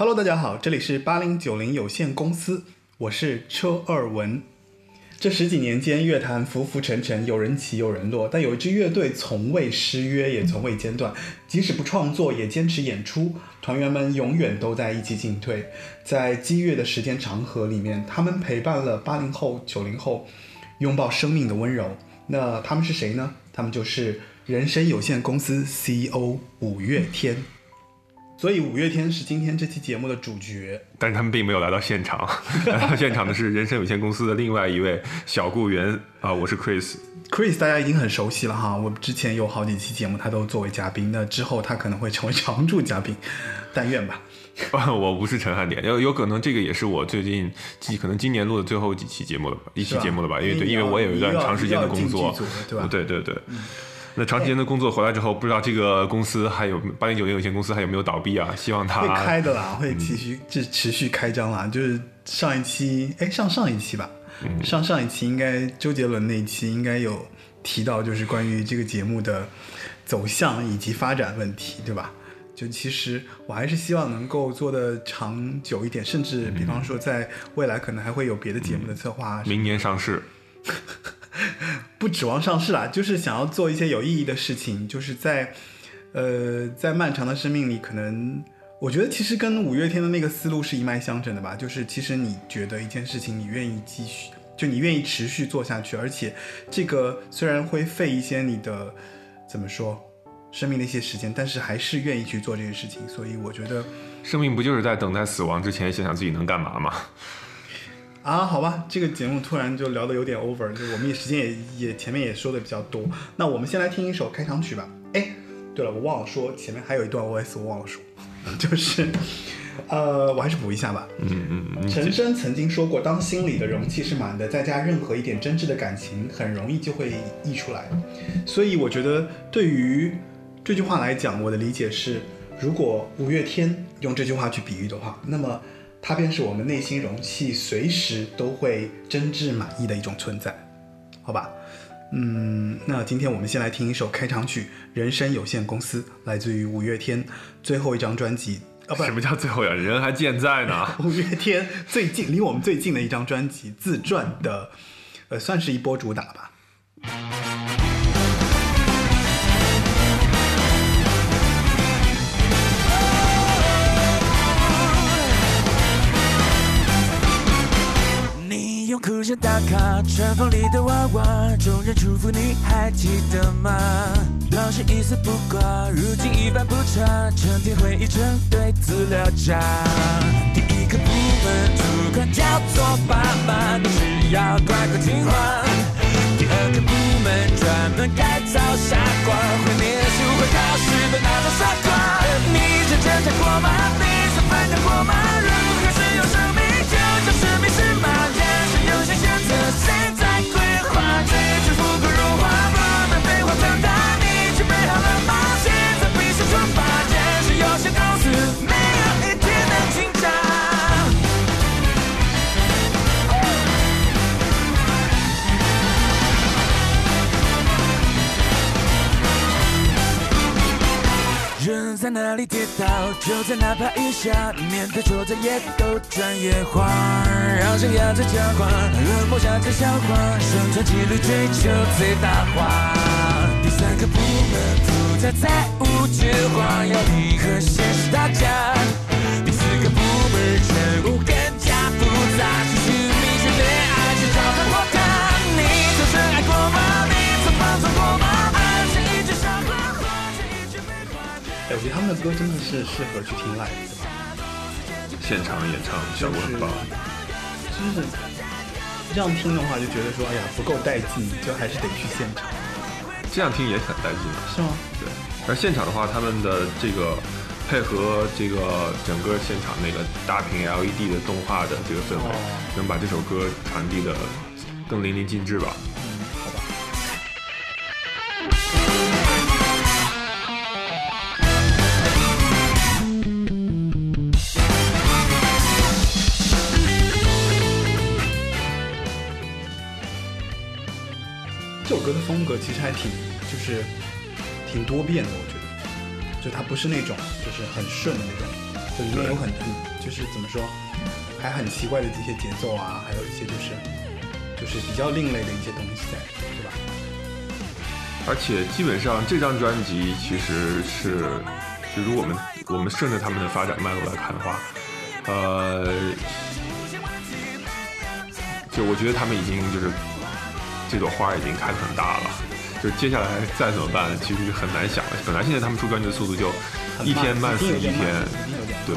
Hello，大家好，这里是八零九零有限公司，我是车二文。这十几年间，乐坛浮浮沉沉，有人起有人落，但有一支乐队从未失约，也从未间断，即使不创作，也坚持演出。团员们永远都在一起进退，在激越的时间长河里面，他们陪伴了八零后、九零后，拥抱生命的温柔。那他们是谁呢？他们就是人生有限公司 CEO 五月天。所以五月天是今天这期节目的主角，但是他们并没有来到现场，来到现场的是人生有限公司的另外一位小雇员。啊，我是 Chris。Chris 大家已经很熟悉了哈，我之前有好几期节目他都作为嘉宾，那之后他可能会成为常驻嘉宾，但愿吧。我不是陈汉典，有有可能这个也是我最近可能今年录的最后几期节目了吧，一期节目了吧，因为对，因为我有一段长时间的工作，对吧？对对对。那长时间的工作回来之后，不知道这个公司还有八零九零有限公司还有没有倒闭啊？希望它会开的啦，会继续持持续开张啦。就是上一期，哎，上上一期吧，上上一期应该周杰伦那一期应该有提到，就是关于这个节目的走向以及发展问题，对吧？就其实我还是希望能够做的长久一点，甚至比方说在未来可能还会有别的节目的策划，明年上市。不指望上市啦，就是想要做一些有意义的事情，就是在，呃，在漫长的生命里，可能我觉得其实跟五月天的那个思路是一脉相承的吧。就是其实你觉得一件事情，你愿意继续，就你愿意持续做下去，而且这个虽然会费一些你的怎么说生命的一些时间，但是还是愿意去做这件事情。所以我觉得，生命不就是在等待死亡之前想想自己能干嘛吗？啊，好吧，这个节目突然就聊得有点 over，就我们也时间也也前面也说的比较多，那我们先来听一首开场曲吧。哎，对了，我忘了说前面还有一段 OS，我忘了说，就是，呃，我还是补一下吧。嗯嗯嗯。陈升曾经说过，当心里的容器是满的，再加任何一点真挚的感情，很容易就会溢出来。所以我觉得对于这句话来讲，我的理解是，如果五月天用这句话去比喻的话，那么。它便是我们内心容器，随时都会真挚满意的一种存在，好吧？嗯，那今天我们先来听一首开场曲《人生有限公司》，来自于五月天最后一张专辑。啊，不，什么叫最后呀？人还健在呢。五月天最近离我们最近的一张专辑，自传的，呃，算是一波主打吧。哭声打卡，船房里的娃娃，众人祝福你还记得吗？当时一丝不挂，如今一帆不差，成天回忆成堆资料夹。第一个部门主管叫做爸妈，你只要乖乖听话。第二个部门专门改造傻瓜，会念书会考试的那种傻瓜。你真正过吗？你曾反抗过吗？人还是用生命？就叫生命在哪里跌倒，就在哪怕一下。面对挫折也都专业化，让生涯最狡猾，冷漠下这笑话，生存几率追求最大化。第三个部门负责财务计划，要你和现实打架。我觉得他们的歌真的是适合去听 live，对吧？现场演唱效果很棒。就是这样听的话，就觉得说，哎呀，不够带劲，就还是得去现场。这样听也很带劲的，是吗？对。而现场的话，他们的这个配合这个整个现场那个大屏 LED 的动画的这个氛围，能把这首歌传递的更淋漓尽致吧。这首歌的风格其实还挺，就是挺多变的，我觉得，就它不是那种就是很顺的那种就里面有很很就是怎么说，还很奇怪的这些节奏啊，还有一些就是就是比较另类的一些东西在，对吧？而且基本上这张专辑其实是，就如果我们我们顺着他们的发展脉络来看的话，呃，就我觉得他们已经就是这朵花已经开得很大了，就接下来再怎么办，其实很难想了。本来现在他们出专辑的速度就一天慢死一天，对，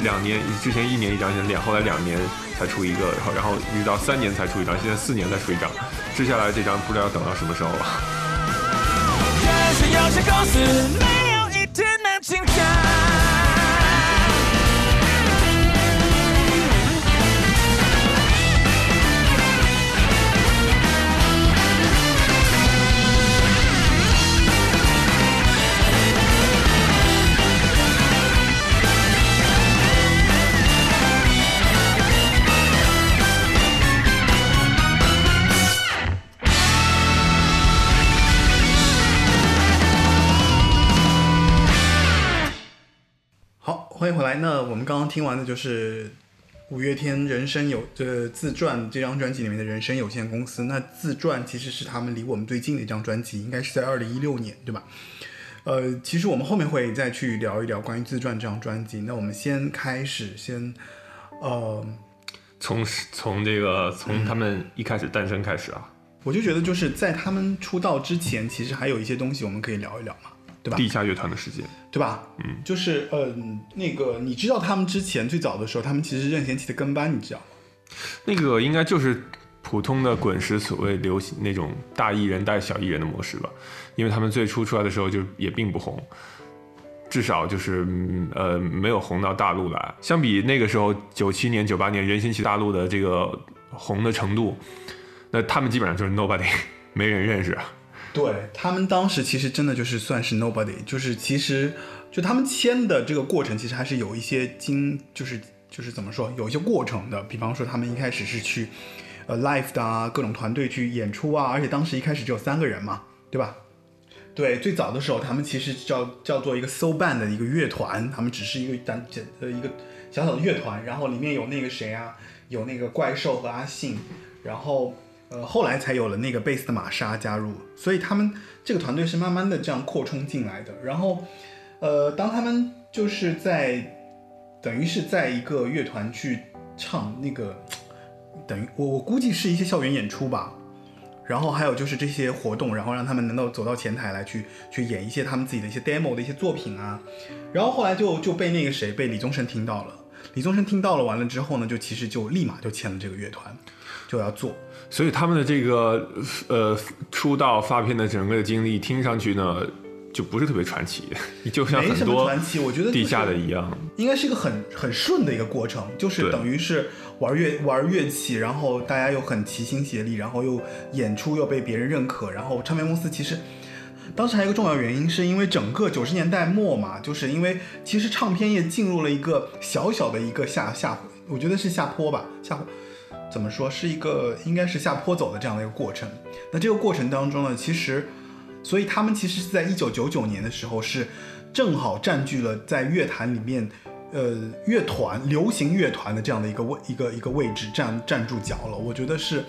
两年之前一年一张，现在两后来两年才出一个，然后然后一直到三年才出一张，现在四年才出一张，接下来这张不知道要等到什么时候了。有些公司没有一天能精彩。听完的就是五月天《人生有》呃自传这张专辑里面的人生有限公司。那自传其实是他们离我们最近的一张专辑，应该是在二零一六年，对吧？呃，其实我们后面会再去聊一聊关于自传这张专辑。那我们先开始，先呃，从从这个从他们一开始诞生开始啊，我就觉得就是在他们出道之前，其实还有一些东西我们可以聊一聊嘛，对吧？地下乐团的世界，对吧？嗯，就是嗯、那个你知道他们之前最早的时候，他们其实是任贤齐的跟班，你知道吗？那个应该就是普通的滚石所谓流行那种大艺人带小艺人的模式吧，因为他们最初出来的时候就也并不红，至少就是嗯呃没有红到大陆来。相比那个时候九七年九八年任贤齐大陆的这个红的程度，那他们基本上就是 nobody，没人认识啊。对他们当时其实真的就是算是 nobody，就是其实就他们签的这个过程，其实还是有一些经，就是就是怎么说，有一些过程的。比方说他们一开始是去呃 live 的啊，各种团队去演出啊，而且当时一开始只有三个人嘛，对吧？对，最早的时候他们其实叫叫做一个 so band 的一个乐团，他们只是一个单简呃一个小小的乐团，然后里面有那个谁啊，有那个怪兽和阿信，然后。呃，后来才有了那个贝斯的玛莎加入，所以他们这个团队是慢慢的这样扩充进来的。然后，呃，当他们就是在等于是在一个乐团去唱那个，等于我我估计是一些校园演出吧。然后还有就是这些活动，然后让他们能够走到前台来去去演一些他们自己的一些 demo 的一些作品啊。然后后来就就被那个谁被李宗盛听到了，李宗盛听到了完了之后呢，就其实就立马就签了这个乐团，就要做。所以他们的这个呃出道发片的整个的经历，听上去呢就不是特别传奇，就像很多传奇，我觉得、地下的一样。应该是一个很很顺的一个过程，就是等于是玩乐玩乐器，然后大家又很齐心协力，然后又演出又被别人认可，然后唱片公司其实。当时还有一个重要原因，是因为整个九十年代末嘛，就是因为其实唱片业进入了一个小小的一个下下，我觉得是下坡吧，下坡怎么说是一个应该是下坡走的这样的一个过程。那这个过程当中呢，其实，所以他们其实是在一九九九年的时候是正好占据了在乐坛里面，呃，乐团流行乐团的这样的一个位一个一个位置，站站住脚了。我觉得是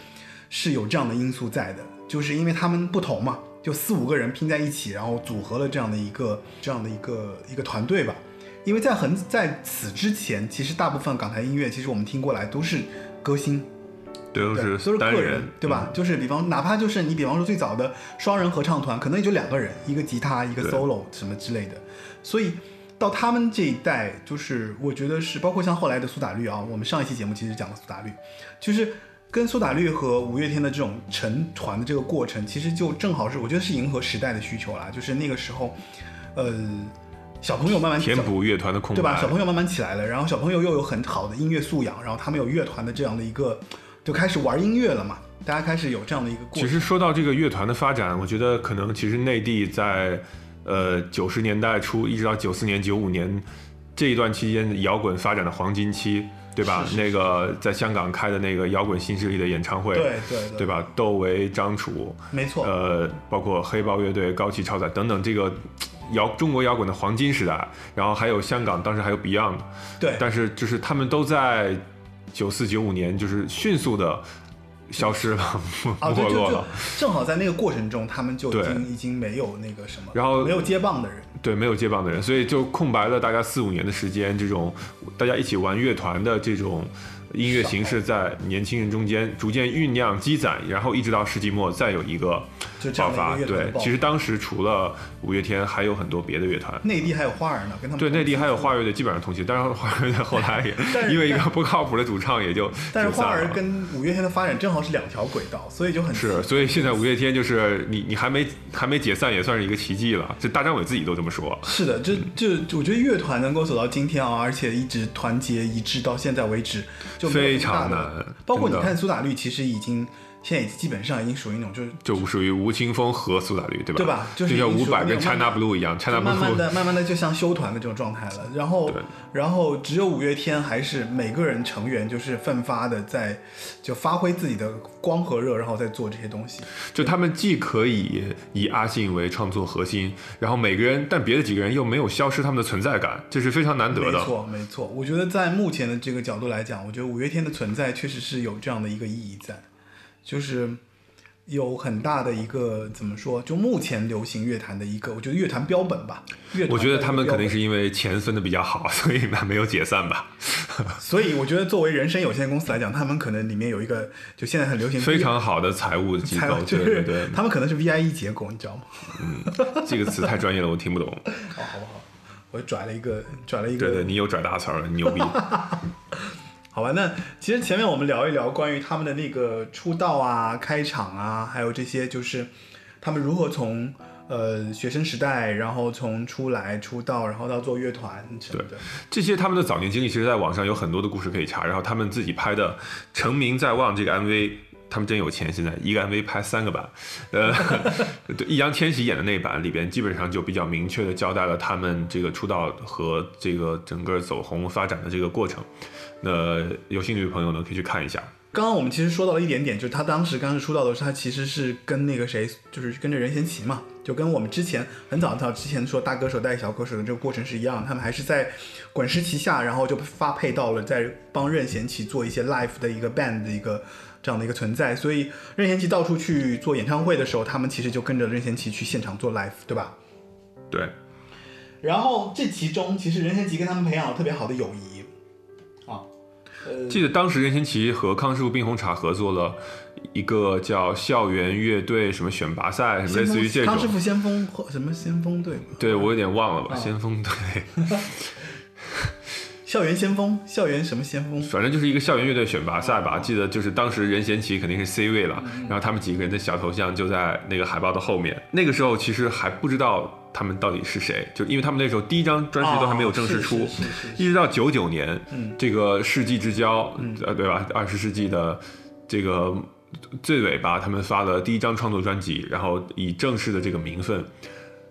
是有这样的因素在的，就是因为他们不同嘛，就四五个人拼在一起，然后组合了这样的一个这样的一个一个团队吧。因为在很在此之前，其实大部分港台音乐，其实我们听过来都是歌星，都，是都是个人，嗯对吧？就是比方，哪怕就是你比方说最早的双人合唱团，可能也就两个人，一个吉他，一个 solo 什么之类的。所以到他们这一代，就是我觉得是包括像后来的苏打绿啊，我们上一期节目其实讲了苏打绿，就是跟苏打绿和五月天的这种成团的这个过程，其实就正好是我觉得是迎合时代的需求啦，就是那个时候，呃。小朋友慢慢填补乐团的空白，对吧？小朋友慢慢起来了，然后小朋友又有很好的音乐素养，然后他们有乐团的这样的一个，就开始玩音乐了嘛。大家开始有这样的一个过程。其实说到这个乐团的发展，我觉得可能其实内地在呃九十年代初一直到九四年、九五年这一段期间，摇滚发展的黄金期，对吧？是是那个在香港开的那个摇滚新势力的演唱会，对对对对吧？窦唯、张楚，没错，呃，包括黑豹乐队、高旗超载等等，这个摇中国摇滚的黄金时代，然后还有香港当时还有 Beyond，对，但是就是他们都在九四九五年就是迅速的消失了，没落了。正好在那个过程中，他们就已经已经没有那个什么，然后没有接棒的人。对，没有接棒的人，所以就空白了大概四五年的时间。这种大家一起玩乐团的这种音乐形式，在年轻人中间逐渐酝酿积攒，然后一直到世纪末再有一个爆发。对，其实当时除了五月天，还有很多别的乐团。内地还有花儿呢，跟他们对，内地还有花乐队基本上同期，但是花儿乐队后来也 因为一个不靠谱的主唱，也就 但是花儿。跟五月天的发展正好是两条轨道，所以就很是，所以现在五月天就是你你还没还没解散，也算是一个奇迹了。这大张伟自己都这么说。是的，这这我觉得乐团能够走到今天啊，而且一直团结一致到现在为止，就非常难包括你看苏打绿，其实已经现在已基本上已经属于那种就是就属于吴青峰和苏打绿，对吧？对吧就是就像已经伍佰跟 China Blue 一样，China 慢慢 Blue 的、慢慢的就像休团的这种状态了。然后对，然后只有五月天还是每个人成员就是奋发的在就发挥自己的光和热，然后再做这些东西。就他们既可以以阿信为创作核心，然后每个人，但别的几个人又没有消失他们的存在感，这是非常难得的。没错，没错。我觉得在目前的这个角度来讲，我觉得五月天的存在确实是有这样的一个意义在，就是有很大的一个怎么说，就目前流行乐坛的一个，我觉得乐坛标本吧。乐团我觉得他们肯定是因为钱分的比较好，所以呢没有解散吧。所以我觉得作为人生有限公司来讲，他们可能里面有一个，就现在很流行非常好的财务机构，对对对，他们可能是 VIE 结构，你知道吗？这个词太专业了，我听不懂。哦，好不好？我拽了一个，拽了一个，对对，你有拽大词儿了，你牛逼。好吧，那其实前面我们聊一聊关于他们的那个出道啊、开场啊，还有这些，就是他们如何从呃学生时代，然后从出来出道，然后到做乐团什么的。这些他们的早年经历，其实在网上有很多的故事可以查。然后他们自己拍的《成名在望》这个 MV，他们真有钱，现在一个 MV 拍三个版。呃，对，易烊千玺演的那版里边，基本上就比较明确的交代了他们这个出道和这个整个走红发展的这个过程。那有兴趣的朋友呢，可以去看一下。刚刚我们其实说到了一点点，就是他当时刚刚出道的时候，他其实是跟那个谁，就是跟着任贤齐嘛，就跟我们之前很早很早之前说大歌手带小歌手的这个过程是一样的，他们还是在滚石旗下，然后就发配到了在帮任贤齐做一些 live 的一个 band 的一个这样的一个存在，所以任贤齐到处去做演唱会的时候，他们其实就跟着任贤齐去现场做 live，对吧？对，然后这其中其实任贤齐跟他们培养了特别好的友谊记得当时任贤齐和康师傅冰红茶合作了一个叫校园乐队什么选拔赛，什么类似于这种。康师傅先锋或什么先锋队，对我有点忘了吧，啊先锋队。校园先锋，校园什么先锋？反正就是一个校园乐队选拔赛吧，记得就是当时任贤齐肯定是 C 位了，然后他们几个人的小头像就在那个海报的后面。那个时候其实还不知道他们到底是谁，就因为他们那时候第一张专辑都还没有正式出，一直到九九年，嗯这个世纪之交，呃，对吧？二十世纪的这个最尾巴，他们发了第一张创作专辑，然后以正式的这个名分。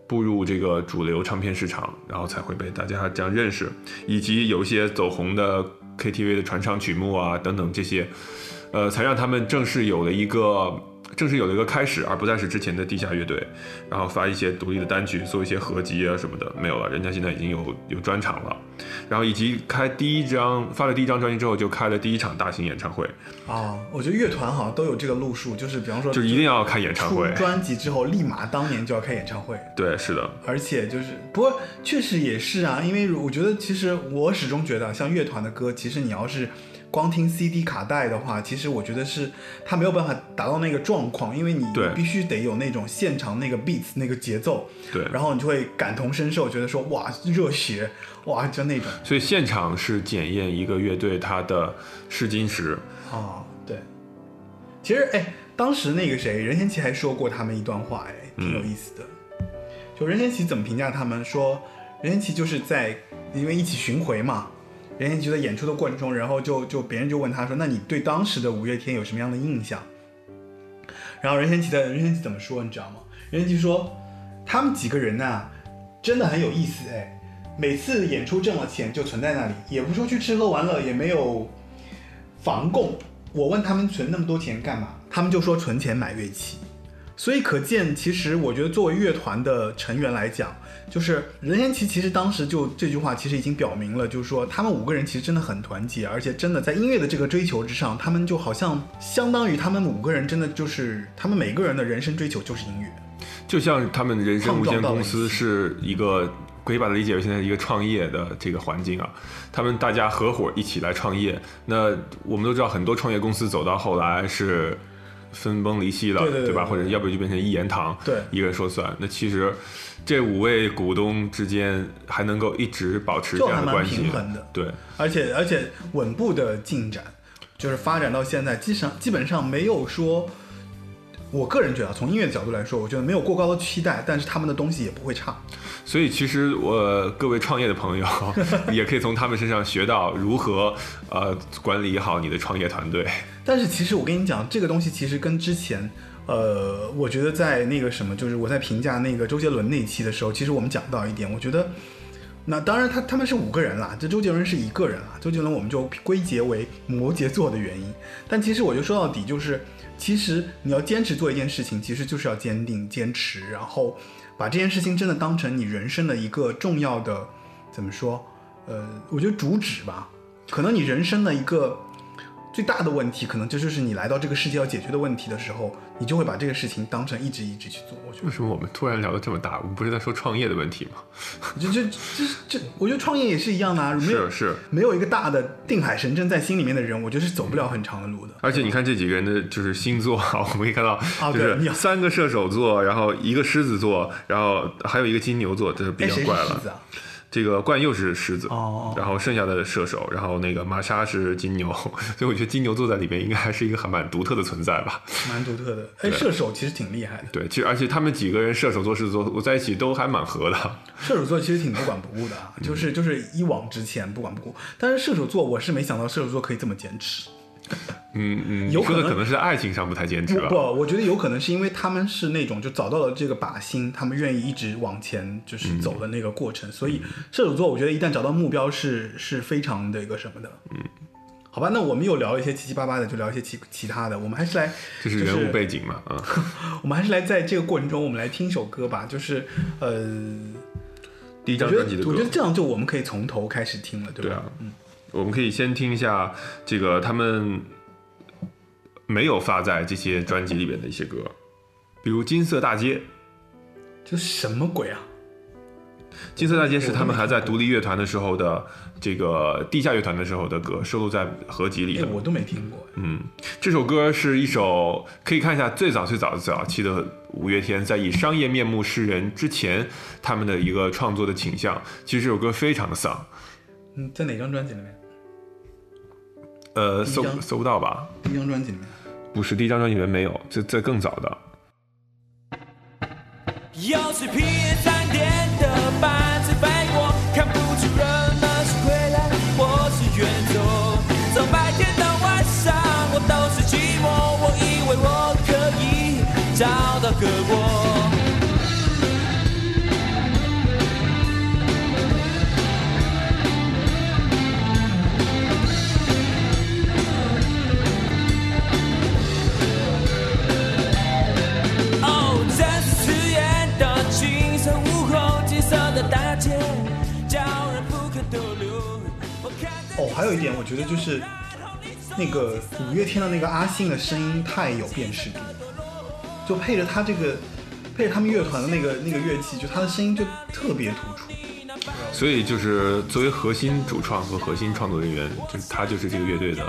步入这个主流唱片市场，然后才会被大家这样认识，以及有一些走红的 KTV 的传唱曲目啊等等这些，呃，才让他们正式有了一个正式有了一个开始，而不再是之前的地下乐队，然后发一些独立的单曲，做一些合集啊什么的，没有了，人家现在已经有有专场了，然后以及开第一张发了第一张专辑之后，就开了第一场大型演唱会，啊，我觉得乐团好像都有这个路数，就是比方说，就是一定要开演唱会出，专辑之后立马当年就要开演唱会，对，是的，而且就是，不过确实也是啊，因为我觉得其实我始终觉得，像乐团的歌，其实你要是光听 CD 卡带的话，其实我觉得是它没有办法达到那个状况，因为你必须得有那种现场那个 beats 那个节奏，对，然后你就会感同身受，觉得说哇热血，哇就那种所以现场是检验一个乐队它的试金石。啊，对。其实哎，当时那个谁任贤齐还说过他们一段话，哎，挺有意思的。就任贤齐怎么评价他们？说任贤齐就是在因为一起巡回嘛，任贤齐在演出的过程中，然后就就别人就问他说：“那你对当时的五月天有什么样的印象？”然后任贤齐的任贤齐怎么说？你知道吗？任贤齐说：“他们几个人呐、真的很有意思哎，每次演出挣了钱就存在那里，也不说去吃喝玩乐，也没有房供。我问他们存那么多钱干嘛？他们就说存钱买乐器。所以可见，其实我觉得作为乐团的成员来讲，就是任贤齐其实当时就这句话其实已经表明了，就是说他们五个人其实真的很团结，而且真的在音乐的这个追求之上，他们就好像相当于他们五个人真的就是他们每个人的人生追求就是音乐。就像他们人生无限公司是一个，可以把它理解为现在一个创业的这个环境啊。他们大家合伙一起来创业，那我们都知道很多创业公司走到后来是分崩离析了，吧？对对对对或者要不就变成一言堂，对一个人说算。那其实这五位股东之间还能够一直保持这样的关系平，衡的，对，而且而且稳步的进展，就是发展到现在，基本上基本上没有说，我个人觉得啊从音乐的角度来说，我觉得没有过高的期待，但是他们的东西也不会差。所以其实我各位创业的朋友 也可以从他们身上学到如何呃管理好你的创业团队。但是其实我跟你讲，这个东西其实跟之前，呃，我觉得在那个什么，就是我在评价那个周杰伦那一期的时候，其实我们讲到一点，我觉得，那当然他他们是五个人啦，这周杰伦是一个人啦，周杰伦我们就归结为摩羯座的原因。但其实我就说到底就是，其实你要坚持做一件事情，其实就是要坚定坚持，然后把这件事情真的当成你人生的一个重要的，怎么说？呃，我觉得主旨吧，可能你人生的一个。最大的问题，可能这就是你来到这个世界要解决的问题的时候，你就会把这个事情当成一直一直去做。我觉为什么我们突然聊得这么大？我们不是在说创业的问题吗？这这这这，我觉得创业也是一样的啊，没有是是，没有一个大的定海神针在心里面的人，我觉得是走不了很长的路的。而且你看这几个人的就是星座啊，我们可以看到，就对三个射手座，然后一个狮子座，然后还有一个金牛座，这是比较怪了。这个冠佑是狮子，哦然后剩下的射手，然后那个玛莎是金牛，所以我觉得金牛座在里面应该还是一个还蛮独特的存在吧。蛮独特的。哎，射手其实挺厉害的，对，其实而且他们几个人射手座、狮子座，我在一起都还蛮合的。射手座其实挺不管不顾的啊，就是就是一往直前，不管不顾。但是射手座，我是没想到射手座可以这么坚持。嗯嗯，有可能你说的可能是爱情上不太坚持吧。不，我觉得有可能是因为他们是那种就找到了这个靶心，他们愿意一直往前就是走的那个过程，所以射手座我觉得一旦找到目标是是非常的一个什么的，嗯，好吧，那我们又聊一些七七八八的，就聊一些其其他的，我们还是来就是人物背景嘛？啊、我们还是来在这个过程中，我们来听一首歌吧，就是呃，第一我觉张专辑的歌得我觉得。这样就我们可以从头开始听了，对吧？对啊，我们可以先听一下这个他们没有发在这些专辑里边的一些歌，比如《金色大街》。这什么鬼啊？金色大街是他们还在独立乐团的时候的这个地下乐团的时候的歌，收录在合集里。我都没听过。嗯，这首歌是一首可以看一下最早最早最早期的五月天在以商业面目示人之前他们的一个创作的倾向。其实这首歌非常的丧，嗯，在哪张专辑里面？呃，搜搜不到吧？第一张专辑里面。不是，第一张专辑里面没有，这这更早的。又是的班次飞过，看不出人们是归来或是远走。从白天到晚上，我都是寂寞。我以为我可以找到个我。还有一点，我觉得就是那个五月天的那个阿信的声音太有辨识度，就配着他这个，配着他们乐团的那个那个乐器，就他的声音就特别突出。所以就是作为核心主创和核心创作人员，就是他就是这个乐队的，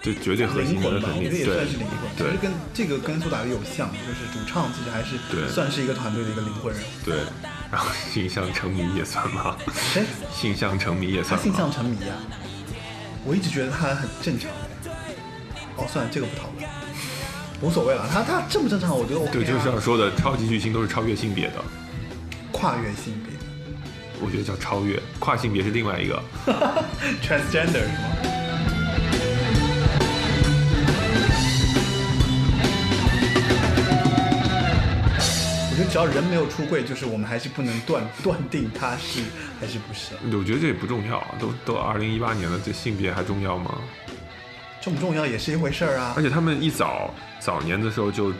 就绝对核心的灵魂吧，我觉得也肯定对算是灵魂。其对实跟这个跟苏打绿有像，就是主唱其实还是对算是一个团队的一个灵魂人物。对。然后性向成迷也算吗？谁？性向成迷也算吗？向成迷啊？我一直觉得他很正常。哦，算了，这个不讨论，无所谓了。他他正不正常，我觉得 OK 啊。对，就是像说的，超级巨星都是超越性别的，跨越性别我觉得叫超越，跨性别是另外一个。transgender 是吗？只要人没有出柜，就是我们还是不能断断定他是还是不是啊，我觉得这也不重要，都都二零一八年了，这性别还重要吗？重不重要也是一回事儿啊而。且他们一早早年的时候就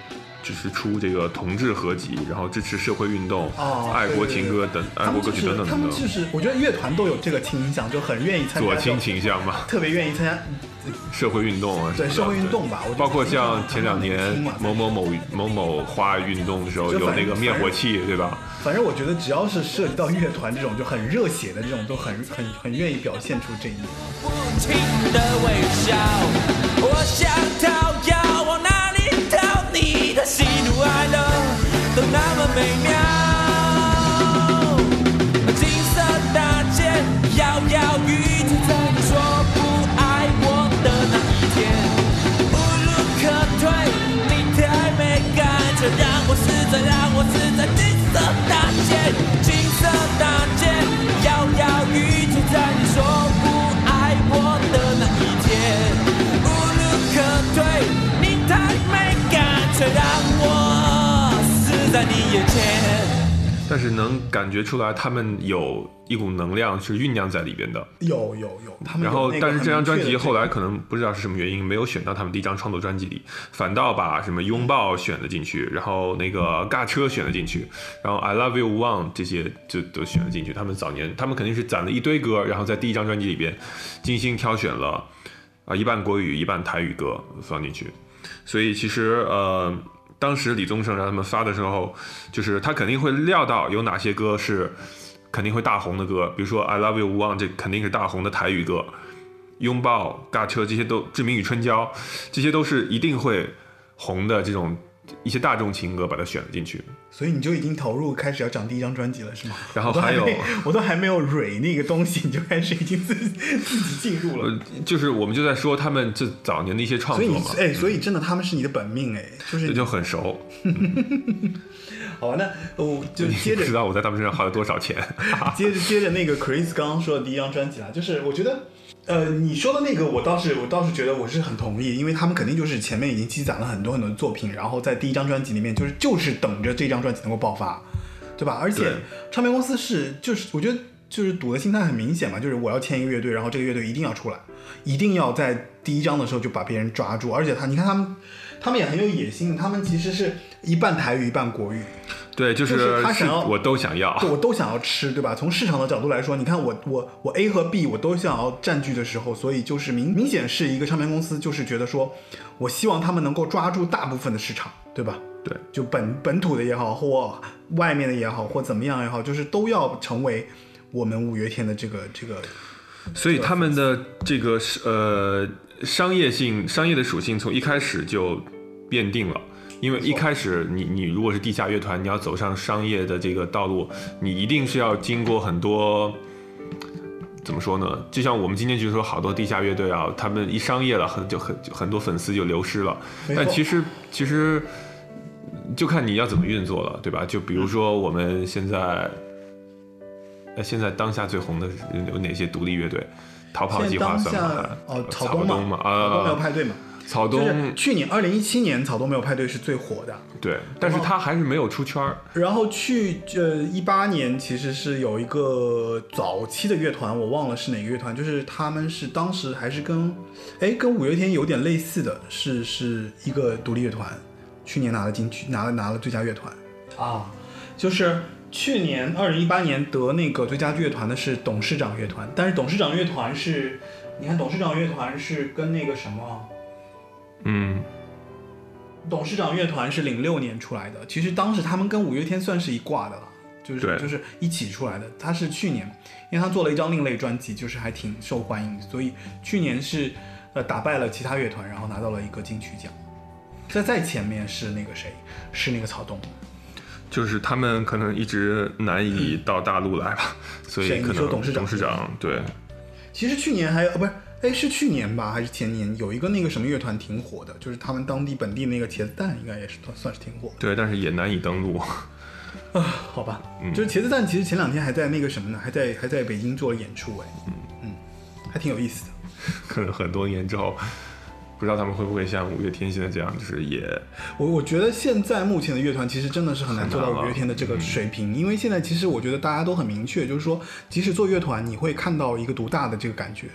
就是出这个同志合集，然后支持社会运动、哦爱国情歌等、爱国歌曲等等他等等，们就是，我觉得乐团都有这个倾向，就很愿意参加左倾，倾向吧，特别愿意参加社会运动啊，对社会运动吧。我包括像前两年某某某某某花运动的时候，有那个灭火器，对吧？反正我觉得只要是涉及到乐团这种就很热血的这种，都很很很愿意表现出这一面。不停的微笑，我想逃要往哪里逃？你喜怒哀乐都那么美妙。金色大街摇摇欲坠，在你说不爱我的那一天，无路可退，你太没感觉，让我死在，让我自在但是能感觉出来，他们有一股能量是酝酿在里边的。有有有，他们然后，但是这张专辑后来可能不知道是什么原因，没有选到他们第一张创作专辑里，反倒把什么拥抱选了进去，然后那个尬车选了进去，然后 I Love You One 这些就都选了进去。他们早年，他们肯定是攒了一堆歌，然后在第一张专辑里边精心挑选了啊一半国语一半台语歌放进去。所以其实呃，当时李宗盛让他们发的时候，就是他肯定会料到有哪些歌是肯定会大红的歌，比如说《I Love You One》这肯定是大红的台语歌，拥抱、尬车这些都《志明与春娇》，这些都是一定会红的这种一些大众情歌，把它选了进去。所以你就已经投入开始要讲第一张专辑了，是吗？然后还有我都还没有蕊那个东西，你就开始已经自己自己进入了。呃，就是我们就在说他们这早年的一些创作嘛，你哎，所以真的他们是你的本命哎，就是这就很熟。好吧，那我就接着知道我在他们身上花了多少钱。接着接着那个 Chris 刚刚说的第一张专辑啊，就是我觉得，呃，你说的那个我倒是我倒是觉得我是很同意，因为他们肯定就是前面已经积攒了很多很多的作品，然后在第一张专辑里面就是就是等着这张专辑能够爆发，对吧？而且唱片公司是就是我觉得就是赌的心态很明显嘛，就是我要签一个乐队，然后这个乐队一定要出来，一定要在第一张的时候就把别人抓住，而且他你看他们他们也很有野心，他们其实是一半台语一半国语。对，就就是是他想要我都想要。对，我都想要吃，对吧？从市场的角度来说，你看我我我 A 和 B 我都想要占据的时候，所以就是明明显是一个唱片公司，就是觉得说，我希望他们能够抓住大部分的市场，对吧？对，就本本土的也好，或外面的也好，或怎么样也好，就是都要成为我们五月天的这个这个所以他们的这个是呃商业性、商业的属性从一开始就奠定了。因为一开始你你如果是地下乐团，你要走上商业的这个道路，你一定是要经过很多怎么说呢？就像我们今天就说好多地下乐队啊，他们一商业了，很就很就很多粉丝就流失了。但其实其实就看你要怎么运作了，对吧？就比如说我们现在，呃，现在当下最红的是有哪些独立乐队？逃跑计划算现在当吗下？哦，草东东嘛，草东没有啊，派对嘛，草东就是去年二零一七年草东没有派对是最火的，对，但是他还是没有出圈儿。然后去呃一八年其实是有一个早期的乐团，我忘了是哪个乐团，就是他们是当时还是跟哎跟五月天有点类似的，是是一个独立乐团，去年拿了金曲，拿了拿了最佳乐团啊，就是去年二零一八年得那个最佳乐团的是董事长乐团，但是董事长乐团是，你看董事长乐团是跟那个什么。嗯，董事长乐团是零六年出来的，其实当时他们跟五月天算是一挂的了，就是就是一起出来的。他是去年，因为他做了一张另类专辑，就是还挺受欢迎，所以去年是呃打败了其他乐团，然后拿到了一个金曲奖。在再前面是那个谁，是那个草东，就是他们可能一直难以到大陆来吧，所以可能说董事长长对其实去年还有、呃不是。哎，是去年吧，还是前年？有一个那个什么乐团挺火的，就是他们当地本地那个茄子蛋，应该也是算算是挺火的。对，但是也难以登陆。啊，好吧，嗯就是茄子蛋，其实前两天还在那个什么呢，还在还在北京做了演出，哎，嗯嗯，还挺有意思的。可能很多年之后，不知道他们会不会像五月天现在这样，就是也我我觉得现在目前的乐团其实真的是很难做到五月天的这嗯个水平，因为现在其实我觉得大家都很明确，就是说，即使做乐团，你会看到一个独大的这个感觉，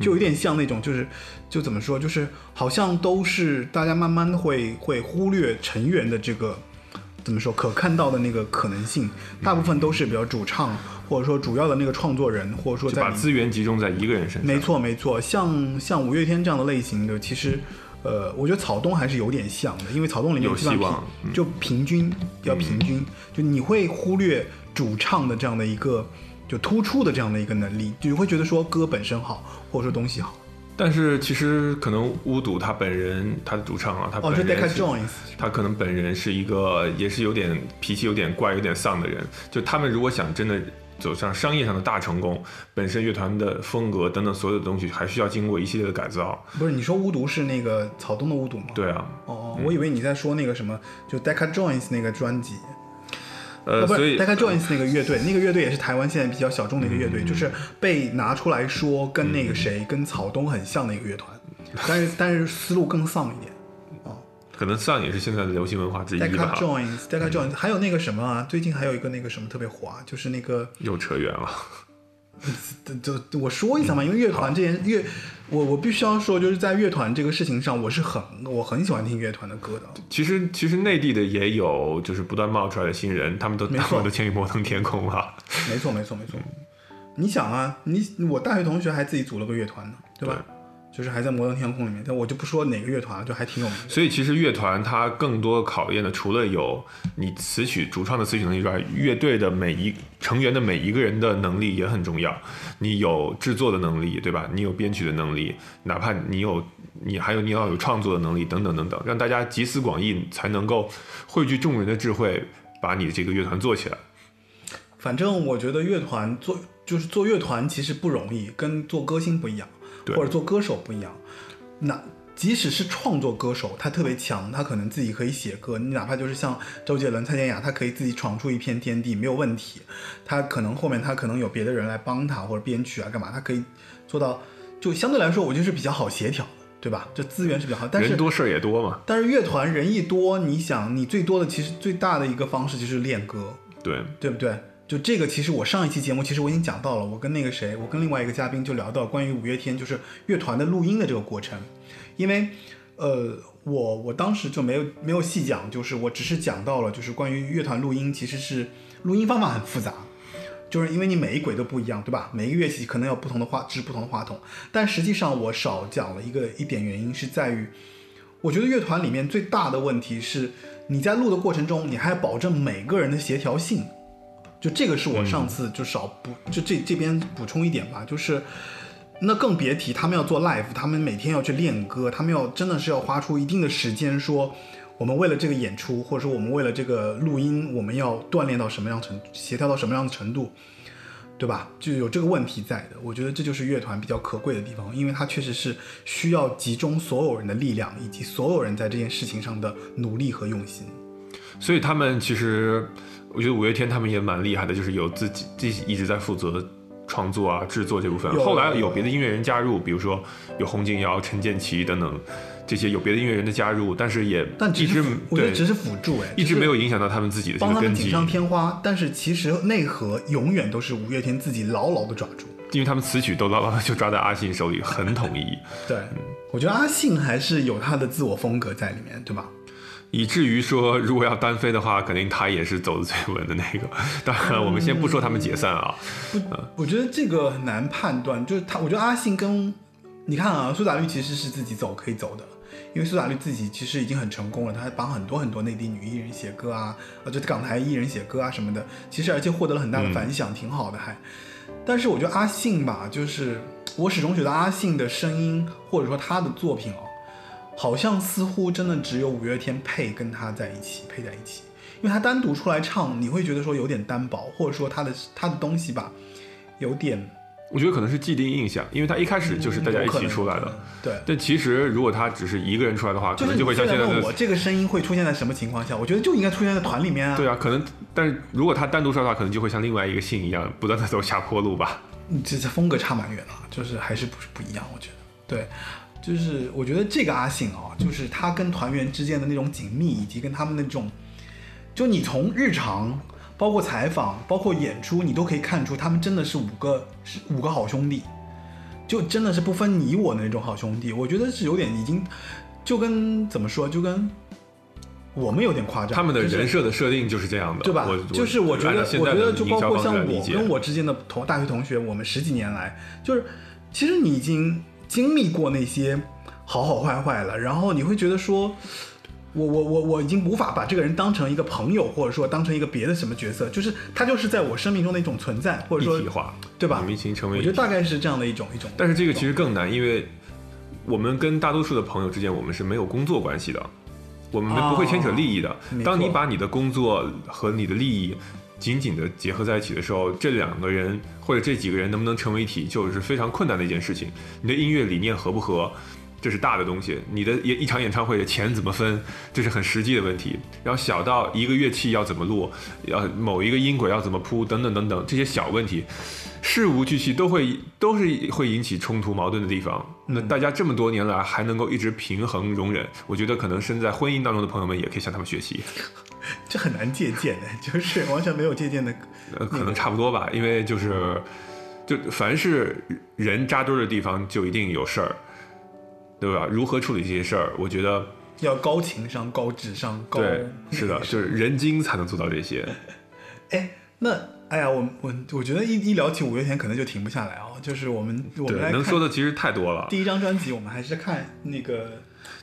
就有点像那种就是就怎么说，就是好像都是大家慢慢会会忽略成员的这个怎么说可看到的那个可能性，大部分都是比较主唱或者说主要的那个创作人，或者说就把资源集中在一个人身上。没错，没错，像像五月天这样的类型的，其实，呃，我觉得草东还是有点像的，因为草东里面有希望平就平均比较平均，就你会忽略主唱的这样的一个就突出的这样的一个能力，就你会觉得说歌本身好，或者说东西好。但是其实可能巫毒他本人，他的主唱啊，他本人 Decca 是 Jones，他可能本人是一个也是有点脾气有点怪、有点丧的人。就他们如果想真的走上商业上的大成功，本身乐团的风格等等所有的东西，还需要经过一系列的改造。不是你说巫毒是那个草东的巫毒吗？。对啊，哦，我以为你在说那个什么，就 Decca Jones 那个专辑，呃，啊，不是所以 Decca Jones 那个乐队，那个乐队也是台湾现在比较小众的一个乐队，嗯就是被拿出来说跟那个谁、跟草东很像的一个乐团，但是但是思路更丧一点。可能丧也是现在的流行文化之一 Decca 吧。Jones，Decca Jones，还有那个什么啊，最近还有一个那个什么特别火啊，就是那个，又扯远了。就就我说一下嘛，因为乐团这件乐，我我必须要说，就是在乐团这个事情上，我是很我很喜欢听乐团的歌的。其实其实内地的也有，就是不断冒出来的新人，他们都没错他们都签约摩登天空了。没错，没错，没错。你想啊，你我大学同学还自己组了个乐团呢，对吧？就是还在摩登天空里面，但我就不说哪个乐团了，就还挺有名的。所以其实乐团它更多考验的，除了有你词曲主创的词曲能力之外，乐队的每一成员的每一个人的能力也很重要。你有制作的能力，对吧？你有编曲的能力，哪怕你有你还有你要有创作的能力，等等等等，让大家集思广益，才能够汇聚众人的智慧，把你这个乐团做起来。反正我觉得乐团做就是做乐团其实不容易，跟做歌星不一样，对或者做歌手不一样。那即使是创作歌手，他特别强，他可能自己可以写歌，你哪怕就是像周杰伦、蔡健雅，他可以自己闯出一片天地，没有问题。他可能后面他可能有别的人来帮他或者编曲啊干嘛，他可以做到，就相对来说我觉得是比较好协调的，对吧？这资源是比较好，但是人多事儿也多嘛，但是乐团人一多，你想你最多的其实最大的一个方式就是练歌，对，对不对？就这个，其实我上一期节目其实我已经讲到了，我跟那个谁，我跟另外一个嘉宾就聊到关于五月天就是乐团的录音的这个过程，因为呃，我我当时就没有没有细讲，就是我只是讲到了就是关于乐团录音其实是录音方法很复杂，就是因为你每一轨都不一样，对吧？每一个乐器可能有不同的话支不同的话筒，但实际上我少讲了一个一点原因是在于，我觉得乐团里面最大的问题是你在录的过程中，你还保证每个人的协调性。就这个是我上次就少补，就这这边补充一点吧，就是那更别提他们要做 live，他们每天要去练歌，他们要真的是要花出一定的时间，说我们为了这个演出，或者说我们为了这个录音，我们要锻炼到什么样程，协调到什么样的程度，对吧？就有这个问题在的。我觉得这就是乐团比较可贵的地方，因为它确实是需要集中所有人的力量，以及所有人在这件事情上的努力和用心。所以他们其实，我觉得五月天他们也蛮厉害的，就是有自己自己一直在负责创作啊、制作这部分。后来有别的音乐人加入，比如说有洪金瑶、陈建奇等等这些有别的音乐人的加入，但是也但只一直我觉得对只是辅助，哎，一直没有影响到他们自己的这帮个根锦上添花，但是其实内核永远都是五月天自己牢牢的抓住。因为他们词曲都牢牢的就抓在阿信手里，很统一。对，我觉得阿信还是有他的自我风格在里面，对吧？以至于说，如果要单飞的话，肯定他也是走的最稳的那个。当然，我们先不说他们解散啊，我觉得这个很难判断，就是他，我觉得阿信跟你看啊，苏打绿其实是自己走可以走的，因为苏打绿自己其实已经很成功了，他还帮很多很多内地女艺人写歌啊，啊，就港台艺人写歌啊什么的，其实而且获得了很大的反响，挺好的还。但是我觉得阿信吧，就是我始终觉得阿信的声音或者说他的作品哦，好像似乎真的只有五月天配跟他在一起配在一起，因为他单独出来唱，你会觉得说有点单薄，或者说他的他的东西吧，有点我觉得可能是既定印象，因为他一开始就是大家一起出来的。。对，但其实如果他只是一个人出来的话，可能就会像现在的我这个声音会出现在什么情况下？我觉得就应该出现在团里面啊。对啊，可能，但是如果他单独出来的话，可能就会像另外一个信一样，不断的走下坡路吧。嗯，这这风格差蛮远了，就是还是不是不一样，我觉得。对，就是我觉得这个阿信啊，就是他跟团员之间的那种紧密，以及跟他们那种，就你从日常，包括采访，包括演出，你都可以看出他们真的是五个是五个好兄弟。就真的是不分你我的那种好兄弟。我觉得是有点已经就跟怎么说，就跟我们有点夸张。他们的人设的设定就是这样的，对吧？就是我觉得，我觉得就包括像我跟我之间的同大学同学，我们十几年来，就是其实你已经经历过那些好好坏坏了，然后你会觉得说，我我我我已经无法把这个人当成一个朋友，或者说当成一个别的什么角色，就是他就是在我生命中的一种存在，或者说一体化，对吧你们已经成为我觉得大概是这样的一种一种。但是这个其实更难，因为我们跟大多数的朋友之间，我们是没有工作关系的，我们哦不会牵扯利益的。当你把你的工作和你的利益紧紧的结合在一起的时候，这两个人或者这几个人能不能成为一体，就是非常困难的一件事情。你的音乐理念合不合？这是大的东西，你的一一场演唱会的钱怎么分，这是很实际的问题。然后小到一个乐器要怎么录，要某一个音轨要怎么铺，等等等等这些小问题，事无巨细都会都是会引起冲突矛盾的地方。那大家这么多年来还能够一直平衡容忍，我觉得可能身在婚姻当中的朋友们也可以向他们学习。这很难借鉴的，就是完全没有借鉴的。呃，可能差不多吧，因为就是就凡是人扎堆儿的地方，就一定有事儿，对吧？如何处理这些事儿，我觉得要高情商、高智商、高对，是的，就是人精才能做到这些。哎，那哎呀，我我我觉得一一聊起五月天，可能就停不下来哦。就是我们我们能说的其实太多了。第一张专辑，我们还是看那个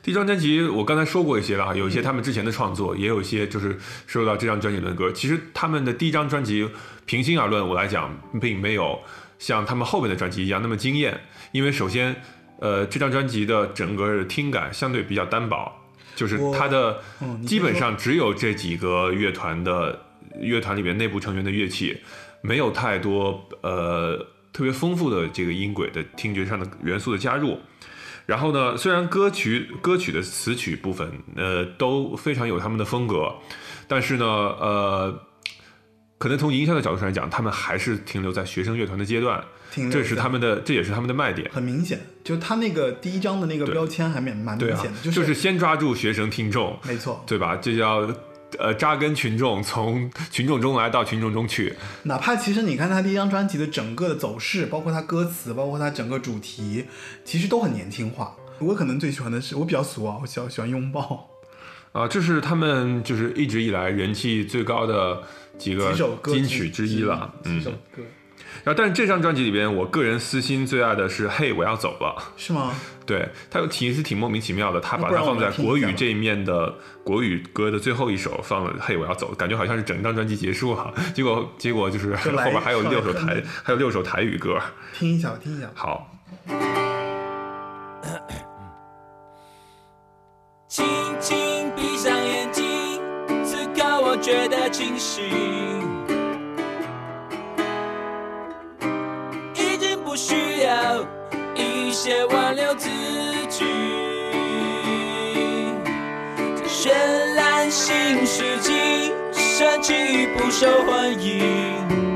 第一张专辑我刚才说过一些了哈，有一些他们之前的创作，也有一些就是受到这张专辑的歌。其实他们的第一张专辑，平心而论，我来讲，并没有像他们后面的专辑一样那么惊艳，因为首先，呃，这张专辑的整个听感相对比较单薄，就是它的基本上只有这几个乐团的乐团里面内部成员的乐器，没有太多呃特别丰富的这个音轨的听觉上的元素的加入。然后呢，虽然歌曲歌曲的词曲部分，呃，都非常有他们的风格，但是呢，呃，可能从营销的角度上来讲，他们还是停留在学生乐团的阶段，停留这是他们的，这也是他们的卖点。很明显，就他那个第一张的那个标签还蛮蛮明显的，，就就是先抓住学生听众，没错，对吧？这叫呃扎根群众，从群众中来到群众中去。哪怕其实你看他第一张专辑的整个的走势，包括他歌词，包括他整个主题，其实都很年轻化。我可能最喜欢的是，我比较俗啊，我喜欢喜欢拥抱啊，这是他们就是一直以来人气最高的几个金曲之一了，嗯。几首歌然后，但是这张专辑里边，我个人私心最爱的是《嘿，我要走了》。是吗？对，它有其实挺莫名其妙的，他把它放在国语这一面的国语歌的最后一首放了《嘿，我要走》，感觉好像是整张专辑结束了。结果结果就是 后边还有六首台，还有六首台语歌。听一下吧，听一下吧。好，觉得清醒，已经不需要一些挽留自己。这绚烂新世纪，深情已不受欢迎。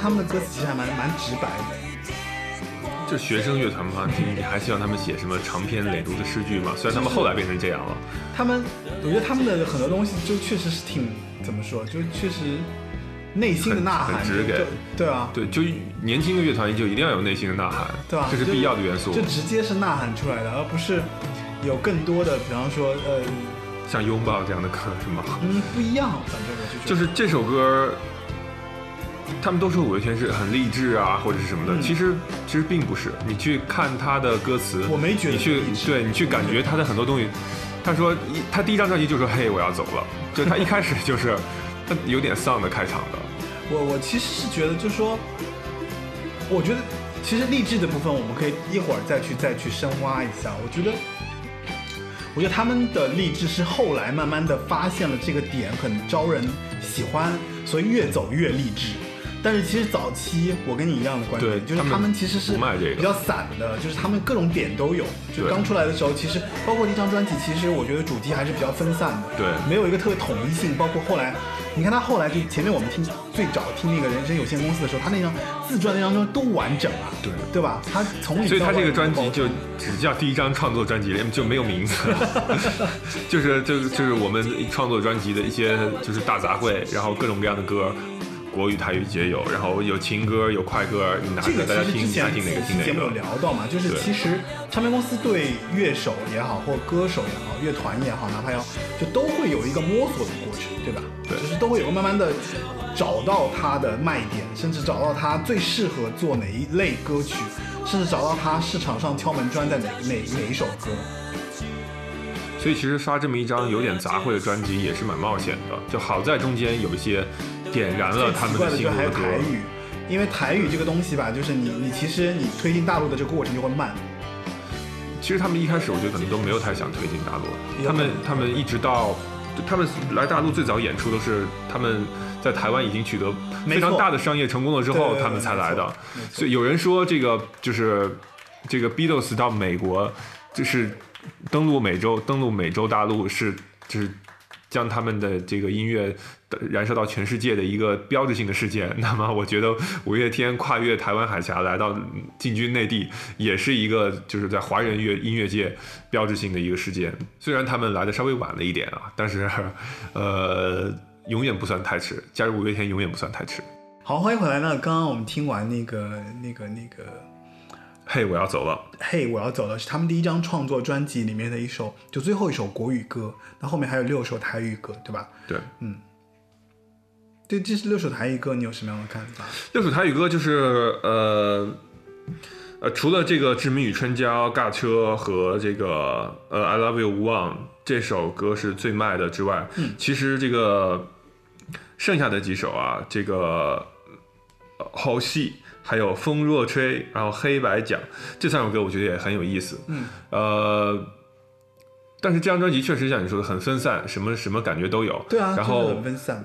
他们的歌词其实还蛮蛮直白的？就学生乐团嘛，你你还希望他们写什么长篇累牍的诗句吗？虽然他们后来变成这样了，他们，我觉得他们的很多东西就确实是挺怎么说，就确实内心的呐喊很直给就对啊，对，就年轻的乐团就一定要有内心的呐喊，对吧？这是必要的元素就，直接是呐喊出来的，而不是有更多的，比方说，呃，像拥抱这样的歌是吗？嗯，不一样，反正我就觉得就是这首歌，他们都说五月天是很励志啊，或者是什么的，嗯其实其实并不是。你去看他的歌词，我没觉得你去对你去感觉他的很多东西。他说一他第一张专辑就说嘿我要走了，就他一开始就是他有点丧的开场的。我我其实是觉得，就是说，我觉得其实励志的部分，我们可以一会儿再去再去深挖一下。我觉得，我觉得他们的励志是后来慢慢的发现了这个点很招人喜欢，所以越走越励志。但是其实早期我跟你一样的观点，对就是他们其实是不卖这个比较散的，就是他们各种点都有。就刚出来的时候，其实包括第一张专辑，其实我觉得主题还是比较分散的。对没有一个特别统一性。包括后来，你看他后来就前面我们听最早听那个人生有限公司的时候，他那张自传那张专辑都完整啊，对对吧？他从里所以他这个专辑就只叫第一张创作专辑，就没有名字，就是就是就是我们创作专辑的一些就是大杂烩，然后各种各样的歌，国语台语皆有，然后有情歌有快歌，你拿这个着大家听，你爱听哪个听哪个节目有。聊到嘛，就是其实唱片公司对乐手也好，或歌手也好，乐团也好，哪怕要就都会有一个摸索的过程，对吧？对就是都会有个慢慢的找到它的卖点，甚至找到它最适合做哪一类歌曲，甚至找到它市场上敲门砖在哪哪哪一首歌。所以其实发这么一张有点杂烩的专辑也是蛮冒险的，就好在中间有一些点燃了他们的心还有。台语，因为台语这个东西吧，就是你你其实你推进大陆的这个过程就会慢。其实他们一开始我觉得可能都没有太想推进大陆，他们他们一直到他们来大陆最早演出都是他们在台湾已经取得非常大的商业成功了之后，他们才来的。所以有人说这个就是这个 Beatles 到美国就是登陆美洲，登陆美洲大陆是就是将他们的这个音乐燃烧到全世界的一个标志性的事件。那么我觉得五月天跨越台湾海峡来到进军内地，也是一个就是在华人乐音乐界标志性的一个事件。虽然他们来的稍微晚了一点啊，但是呃永远不算太迟，加入五月天永远不算太迟。好，欢迎回来呢。刚刚我们听完那个、那个、那个，嘿，我要走了。嘿，我要走了，是他们第一张创作专辑里面的一首，就最后一首国语歌。那后面还有六首台语歌，对吧？对，对，这是六首台语歌，你有什么样的看法？六首台语歌就是呃呃，除了这个《志明与春娇》、尬车和这个呃《I Love You 无望》这首歌是最卖的之外，其实这个剩下的几首啊，这个呃后戏。还有风若吹，然后黑白讲这三首歌，我觉得也很有意思。嗯，呃，但是这张专辑确实像你说的很分散，什么什么感觉都有。对啊，然后很分散。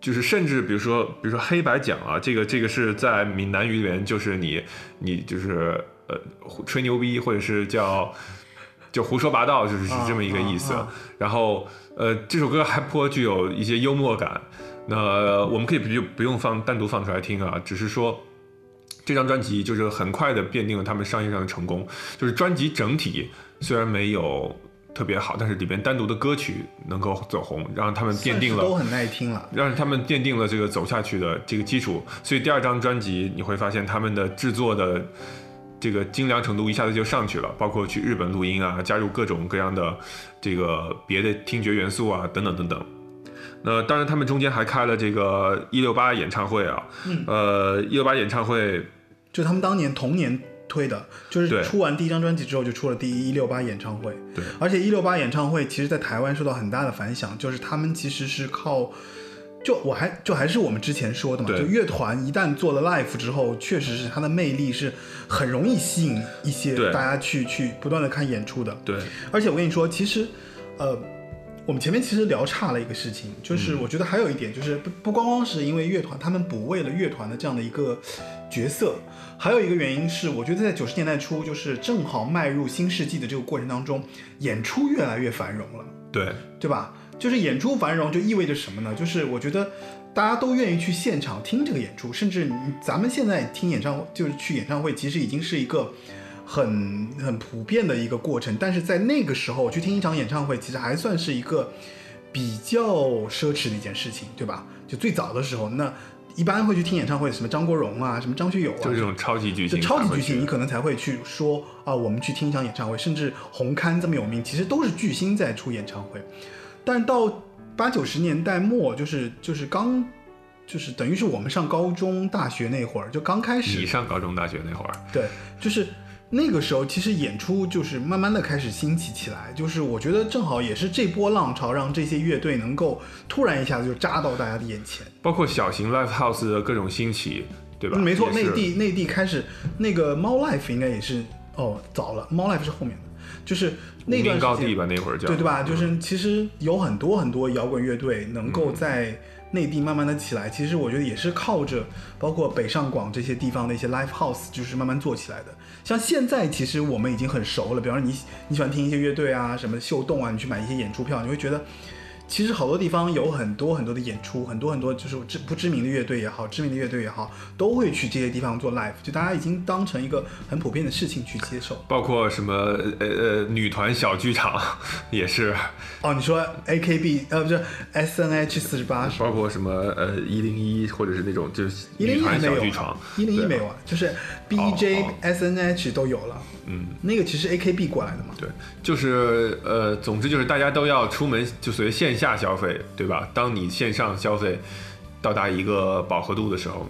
就是甚至比如说，比如说黑白讲啊，这个这个是在闽南语里面，就是你你就是呃吹牛逼，或者是叫就胡说八道，就是是这么一个意思。啊啊然后呃，这首歌还颇具有一些幽默感。那我们可以不不用放单独放出来听啊，只是说这张专辑就是很快的奠定了他们商业上的成功。就是专辑整体虽然没有特别好，但是里边单独的歌曲能够走红，让他们奠定了都很耐听了。让他们奠定了这个走下去的这个基础，所以第二张专辑你会发现他们的制作的这个精良程度一下子就上去了，包括去日本录音啊，加入各种各样的这个别的听觉元素啊，等等等等。那当然，他们中间还开了这个一六八演唱会啊，嗯呃，一六八演唱会就他们当年同年推的，就是出完第一张专辑之后就出了第一一六八演唱会。对，而且一六八演唱会其实在台湾受到很大的反响，就是他们其实是靠。就我还就还是我们之前说的嘛，就乐团一旦做了 live 之后，确实是它的魅力是很容易吸引一些大家去去不断的看演出的。对而且我跟你说，其实，呃，我们前面其实聊差了一个事情，就是嗯我觉得还有一点，就是不不光光是因为乐团他们补位了乐团的这样的一个角色，还有一个原因是，我觉得在九十年代初，就是正好迈入新世纪的这个过程当中，演出越来越繁荣了。对对吧？就是演出繁荣就意味着什么呢？就是我觉得大家都愿意去现场听这个演出，甚至咱们现在听演唱会，就是去演唱会，其实已经是一个很很普遍的一个过程。但是在那个时候去听一场演唱会，其实还算是一个比较奢侈的一件事情，对吧？就最早的时候，那一般会去听演唱会，什么张国荣啊，什么张学友啊，就是这种超级巨就星，超级巨星，你可能才会去说啊，我们去听一场演唱会，甚至红磡这么有名，其实都是巨星在出演唱会。但到八九十年代末，就是就是刚，就是等于是我们上高中、大学那会儿，就刚开始你，上高中、大学那会儿，对，就是那个时候，其实演出就是慢慢的开始兴起起来，就是我觉得正好也是这波浪潮，让这些乐队能够突然一下子就扎到大家的眼前。包括小型 live house 的各种兴起，对吧？嗯没错，内地内地开始那个猫 life 应该也是哦早了，猫 life 是后面的，就是那无段时间高地吧，那会儿叫对对吧？就嗯是其实有很多很多摇滚乐队能够在内地慢慢的起来，其实我觉得也是靠着包括北上广这些地方的一些 live house，就是慢慢做起来的。像现在其实我们已经很熟了，比方说你你喜欢听一些乐队啊，什么秀动啊，你去买一些演出票，你会觉得。其实好多地方有很多很多的演出，很多很多就是知不知名的乐队也好，知名的乐队也好，都会去这些地方做 live，就大家已经当成一个很普遍的事情去接受。包括什么呃呃女团小剧场也是，哦，你说 A K B 呃不是 S N H 四十八是？包括什么呃一零一或者是那种就是一零女团一没有啊小剧场，，一零一没有啊，就是 B J 哦 S N H 都有了。嗯，那个其实 A K B 过来的嘛。对，就是呃，总之就是大家都要出门，就所谓线下消费，对吧？当你线上消费到达一个饱和度的时候，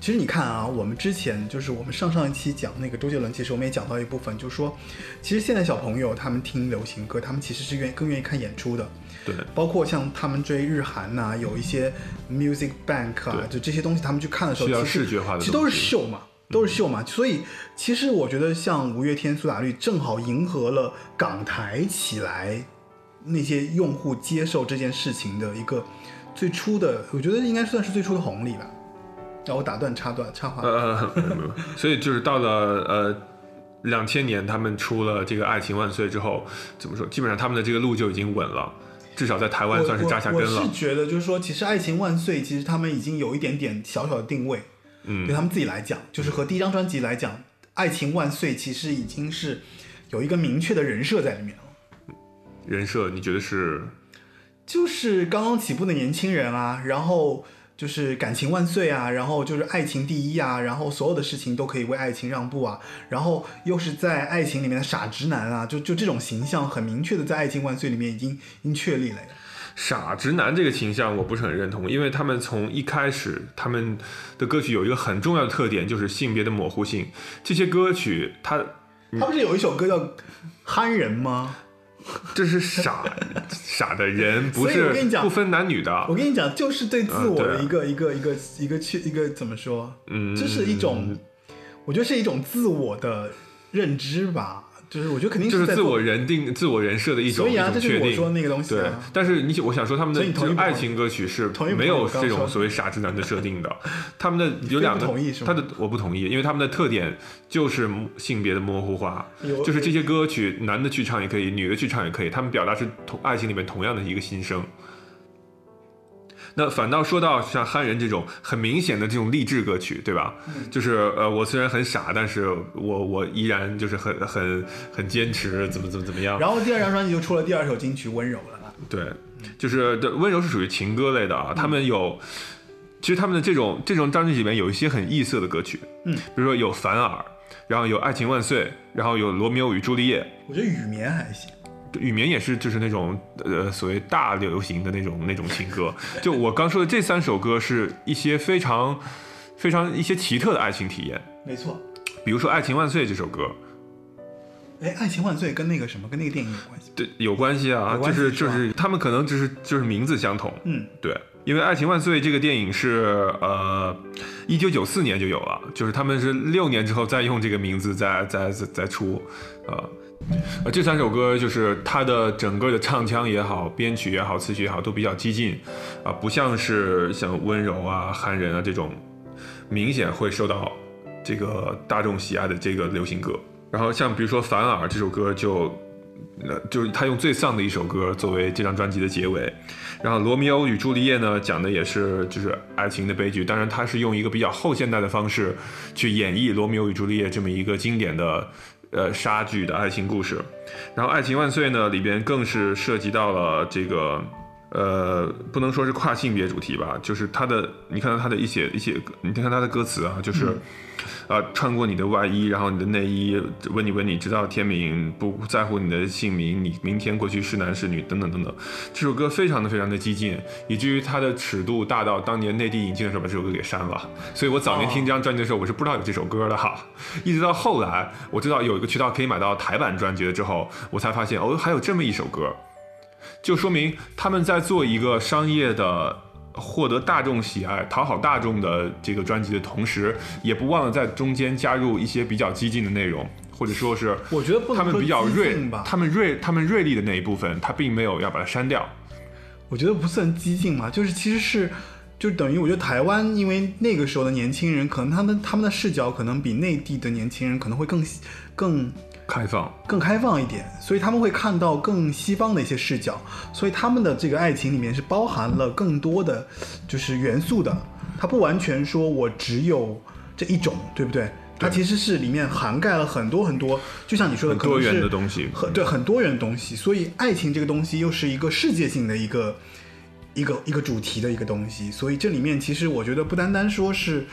其实你看啊，我们之前就是我们上上一期讲那个周杰伦，其实我们也讲到一部分，就是说，其实现在小朋友他们听流行歌，他们其实是愿更愿意看演出的。对，包括像他们追日韩呐、有一些 Music Bank 啊，就这些东西，他们去看的时候，需要其实视觉化的其实都是秀嘛，都是秀嘛。所以其实我觉得像五月天、苏打绿，正好迎合了港台起来那些用户接受这件事情的一个最初的，我觉得应该算是最初的红利吧。让我打断插断插话。呃，没有没有所以就是到了呃两千年，他们出了这个《爱情万岁》之后，怎么说？基本上他们的这个路就已经稳了，至少在台湾算是扎下根了我我是。觉得，就是说，其实《爱情万岁》其实他们已经有一点点小小的定位，嗯对他们自己来讲，就是和第一张专辑来讲，《爱情万岁》其实已经是有一个明确的人设在里面了，人设你觉得是？就是刚刚起步的年轻人啊，然后就是感情万岁啊，然后就是爱情第一啊，然后所有的事情都可以为爱情让步啊，然后又是在爱情里面的傻直男啊，就就这种形象很明确的在《爱情万岁》里面已经已经确立了。傻直男这个形象我不是很认同，因为他们从一开始他们的歌曲有一个很重要的特点，就是性别的模糊性。这些歌曲他他不是有一首歌叫《憨人》吗？这是傻傻的人，不是不分男女的。我跟你讲，就是对自我的一个、一个一个一个去一个怎么说？嗯这是一种，我觉得是一种自我的认知吧。就是我觉得肯定在做就是自我人定、自我人设的一种所以啊。这就是我说的那个东西对啊。，但是你我想说，他们的爱情歌曲是没有这种所谓傻直男的设定的。他们的有两个他的我不同意，因为他们的特点就是性别的模糊化，就是这些歌曲男的去唱也可以，女的去唱也可以，他们表达是同爱情里面同样的一个心声。那反倒说到像憨人这种很明显的这种励志歌曲，对吧？嗯就是呃，我虽然很傻，但是我我依然就是很很很坚持，怎么怎么怎么样。然后第二张专辑就出了第二首金曲《温柔》了嘛。对，就是对温柔是属于情歌类的啊，他们有，其实他们的这种这种专辑里面有一些很异色的歌曲，嗯，比如说有凡尔，然后有爱情万岁，然后有罗密欧与朱丽叶，我觉得《雨眠》还行。雨眠也是就是那种呃所谓大流行的那种那种情歌，就我刚说的这三首歌是一些非常非常一些奇特的爱情体验，没错。比如说《爱情万岁》这首歌，哎，《爱情万岁》跟那个什么，跟那个电影有关系。对，有关系啊，系就是就是是他们可能就是就是名字相同，嗯，对，因为《爱情万岁》这个电影是呃，一九九四年就有了，就是他们是六年之后再用这个名字再再再再出，呃，呃，这三首歌就是它的整个的唱腔也好，编曲也好，词曲也好，都比较激进，啊、不像是像温柔啊、憨人啊这种明显会受到这个大众喜爱的这个流行歌。然后像比如说《凡尔》这首歌就。呃，就是他用最丧的一首歌作为这张专辑的结尾，然后《罗密欧与朱丽叶》呢，讲的也是就是爱情的悲剧，当然他是用一个比较后现代的方式去演绎《罗密欧与朱丽叶》这么一个经典的呃杀剧的爱情故事。然后《爱情万岁》呢里边更是涉及到了这个呃，不能说是跨性别主题吧，就是他的，你看到他的一些一些，你看他的歌词啊，就是，呃，穿过你的外衣，然后你的内衣，问你问你，直到天明，不在乎你的姓名，你明天过去是男是女，等等等等。这首歌非常的非常的激进，以至于它的尺度大到当年内地引进的时候把这首歌给删了。所以我早年听这张专辑的时候，我是不知道有这首歌的哈，一直到后来我知道有一个渠道可以买到台版专辑了之后，我才发现哦，还有这么一首歌。就说明他们在做一个商业的、获得大众喜爱、讨好大众的这个专辑的同时，也不忘了在中间加入一些比较激进的内容，或者说是我觉得他们比较锐他们锐他们锐利的那一部分，他并没有要把它删掉。我觉得不算激进嘛，就是其实是，就等于我觉得台湾，因为那个时候的年轻人，可能他们他们的视角可能比内地的年轻人可能会更更开放，更开放一点，所以他们会看到更西方的一些视角，所以他们的这个爱情里面是包含了更多的就是元素的，它不完全说我只有这一种，对不对？它其实是里面涵盖了很多很多，就像你说的，很多可能是元的东西很对很多元的东西，所以爱情这个东西又是一个世界性的一个一个一个主题的一个东西，所以这里面其实我觉得不单单说是，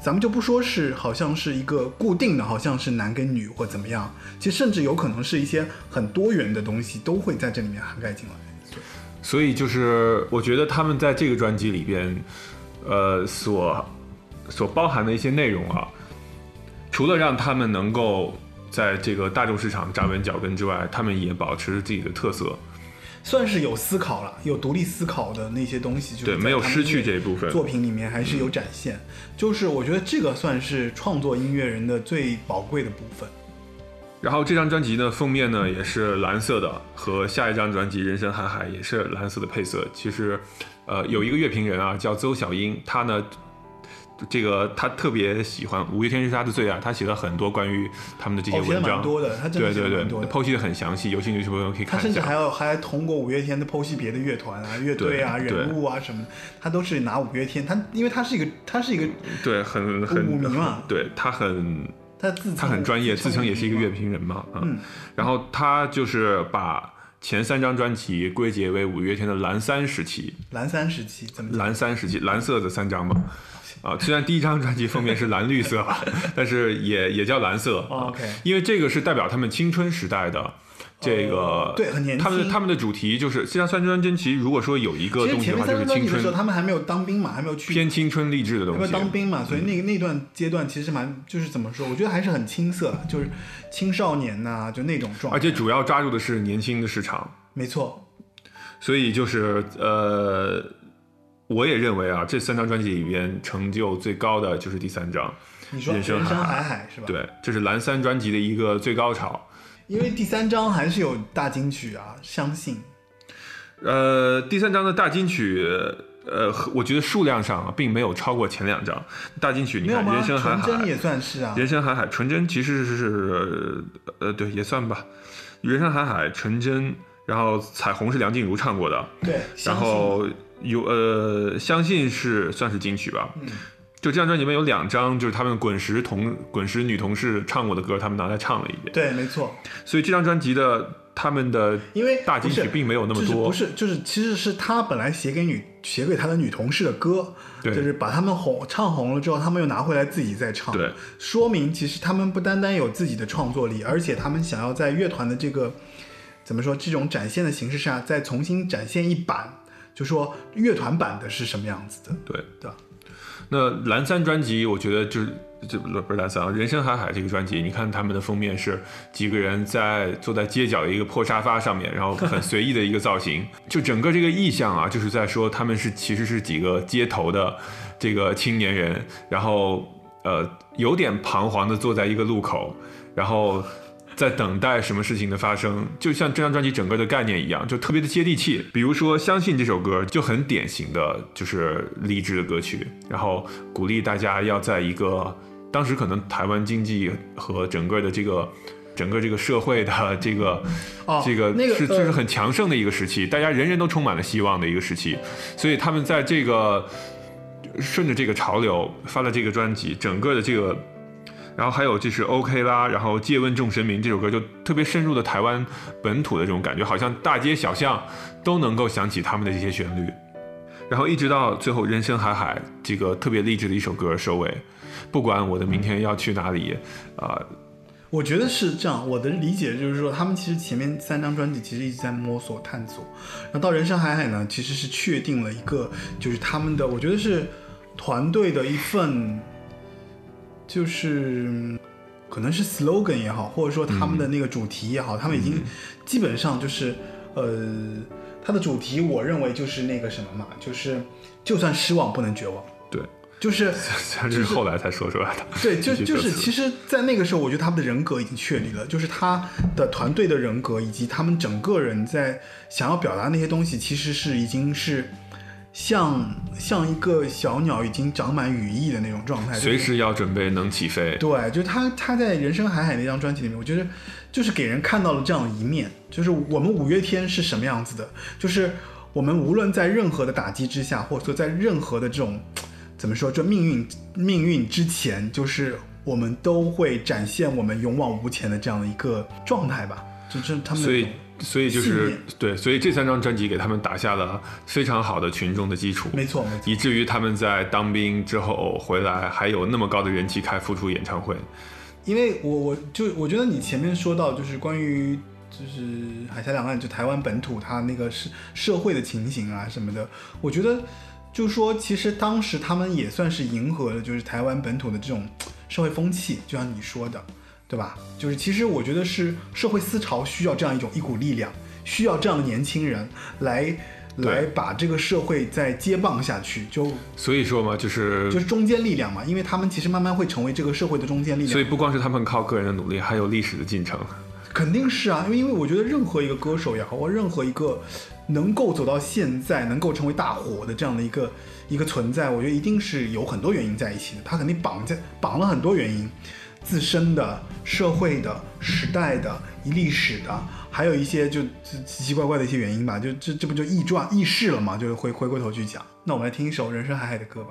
咱们就不说是好像是一个固定的，好像是男跟女或怎么样，其实甚至有可能是一些很多元的东西都会在这里面涵盖进来。所以就是我觉得他们在这个专辑里边，呃，所所包含的一些内容啊，除了让他们能够在这个大众市场站稳脚跟之外，他们也保持自己的特色。算是有思考了，有独立思考的那些东西，就是没有失去这一部分作品里面还是有展现。就是我觉得这个算是创作音乐人的最宝贵的部分。然后这张专辑呢，封面呢也是蓝色的，和下一张专辑《人生海海》也是蓝色的配色。其实，呃，有一个乐评人啊，叫邹小英，他呢，这个他特别喜欢五月天是他的最爱，他写了很多关于他们的这些文章，蛮多的他真的写对对对剖析的很详细，有兴趣的朋友可以看一下。甚至还要还通过五月天的剖析别的乐团啊、乐队啊、人物啊什么的，他都是拿五月天，他因为他是一个他是一个对，很很舞迷嘛对他很他自他很专业，自称也是一个乐评。人嘛，嗯，嗯然后他就是把前三张专辑归结为五月天的蓝三时期，蓝三时期怎么？蓝三时期，蓝色的三张嘛。啊，虽然第一张专辑封面是蓝绿色吧，但是也也叫蓝色。哦，OK 因为这个是代表他们青春时代的这个，哦对很年轻他们他们的主题就是这张三张专辑，如果说有一个东西的话，就是青春，他们还没有当兵嘛，还没有去偏青春励志的东西没有。当兵嘛，所以那个那段阶段其实蛮就是怎么说？我觉得还是很青涩，就是青少年呐、就那种状态。而且主要抓住的是年轻的市场，没错，所以就是呃，我也认为啊，这三张专辑里边成就最高的就是第三张，你说人生海海是吧？，对，这是蓝三专辑的一个最高潮。因为第三张还是有大金曲啊，相信呃，第三张的大金曲，呃，我觉得数量上啊，并没有超过前两张大金曲。你看？人生海海，纯真也算是啊，人生海海，纯真其实是，呃，对，也算吧。人生海海，纯真，然后彩虹是梁静茹唱过的，对，然后有呃，相信是算是金曲吧。嗯就这张专辑里面有两张，就是他们滚石同滚石女同事唱过的歌，他们拿来唱了一遍。对，没错，所以这张专辑的他们的因为大金曲并没有那么多，就是不是，就是其实是他本来写给女写给他的女同事的歌，对就是把他们红唱红了之后，他们又拿回来自己再唱，对，说明其实他们不单单有自己的创作力，而且他们想要在乐团的这个怎么说这种展现的形式下，再重新展现一版，就说乐团版的是什么样子的，对。对？那蓝山专辑，我觉得就是这不不是蓝山啊，《人生海海》这个专辑，你看他们的封面是几个人在坐在街角的一个破沙发上面，然后很随意的一个造型，就整个这个意象啊，就是在说他们是其实是几个街头的这个青年人，然后呃有点彷徨的坐在一个路口，然后。在等待什么事情的发生，就像这张专辑整个的概念一样，就特别的接地气。比如说《相信》这首歌就很典型的就是励志的歌曲，然后鼓励大家要在一个当时可能台湾经济和整个的这个 整个这个社会的这个、哦这个那个呃是就是很强盛的一个时期，大家人人都充满了希望的一个时期，所以他们在这个顺着这个潮流发了这个专辑，整个的这个。然后还有就是 OK 啦，然后借问众神明这首歌就特别深入的台湾本土的这种感觉，好像大街小巷都能够响起他们的这些旋律。然后一直到最后人生海海这个特别励志的一首歌收尾，不管我的明天要去哪里，啊、我觉得是这样，我的理解就是说，他们其实前面三张专辑其实一直在摸索探索，然后到人生海海呢，其实是确定了一个，就是他们的，我觉得是团队的一份，就是嗯可能是 slogan 也好，或者说他们的那个主题也好，他们已经基本上就是，呃，它的主题我认为就是那个什么嘛，就是就算失望不能绝望，对，就是 这是后来才说出来的。对，就就是，其实，在那个时候，我觉得他们的人格已经确立了，就是他的团队的人格，以及他们整个人在想要表达那些东西，其实是已经是像像一个小鸟已经长满羽翼的那种状态，随时要准备能起飞。对，就是他他在《人生海海》那张专辑里面，我觉得就是给人看到了这样的一面，就是我们五月天是什么样子的，就是我们无论在任何的打击之下，或者说在任何的这种怎么说，这命运命运之前，就是我们都会展现我们勇往无前的这样的一个状态吧，就是他们所以就是对，所以这三张专辑给他们打下了非常好的群众的基础，没错没错，以至于他们在当兵之后回来还有那么高的人气开复出演唱会。因为我我就我觉得你前面说到就是关于就是海峡两岸就台湾本土它那个是社会的情形啊什么的，我觉得就是说其实当时他们也算是迎合了就是台湾本土的这种社会风气，就像你说的，对吧？就是其实我觉得是社会思潮需要这样一种一股力量，需要这样的年轻人来。来把这个社会再接棒下去，就所以说嘛，就是就是中坚力量嘛，因为他们其实慢慢会成为这个社会的中坚力量。所以不光是他们靠个人的努力，还有历史的进程。肯定是啊，因为因为我觉得任何一个歌手也好，或任何一个能够走到现在，能够成为大火的这样的一个一个存在，我觉得一定是有很多原因在一起的。他肯定绑在绑了很多原因，自身的、社会的、时代的、历史的，还有一些就奇奇奇怪怪的一些原因吧。就这这不就易传易事了吗？就是回回过头去讲。那我们来听一首《人生海海》的歌吧。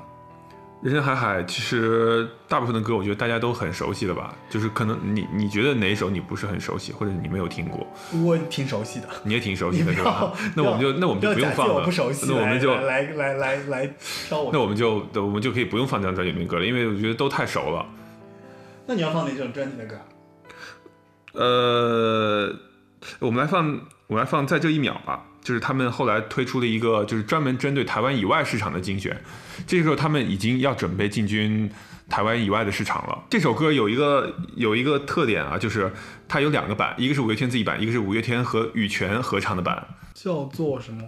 人生海海，其实大部分的歌，我觉得大家都很熟悉的吧？就是可能你你觉得哪一首你不是很熟悉，或者你没有听过，我挺熟悉的。你也挺熟悉的 是吧？那我们就那我们就不用放了，我不熟悉，那我们就来来来来来挑我。那我们就我们就可以不用放这张专辑里面歌了，因为我觉得都太熟了。那你要放哪种专辑的歌啊？呃，我们来放，我们来放在这一秒吧。就是他们后来推出的一个，就是专门针对台湾以外市场的精选。这个时候他们已经要准备进军台湾以外的市场了。这首歌有一个有一个特点啊，就是它有两个版，一个是五月天自己版，一个是五月天和羽泉合唱的版。叫做什么？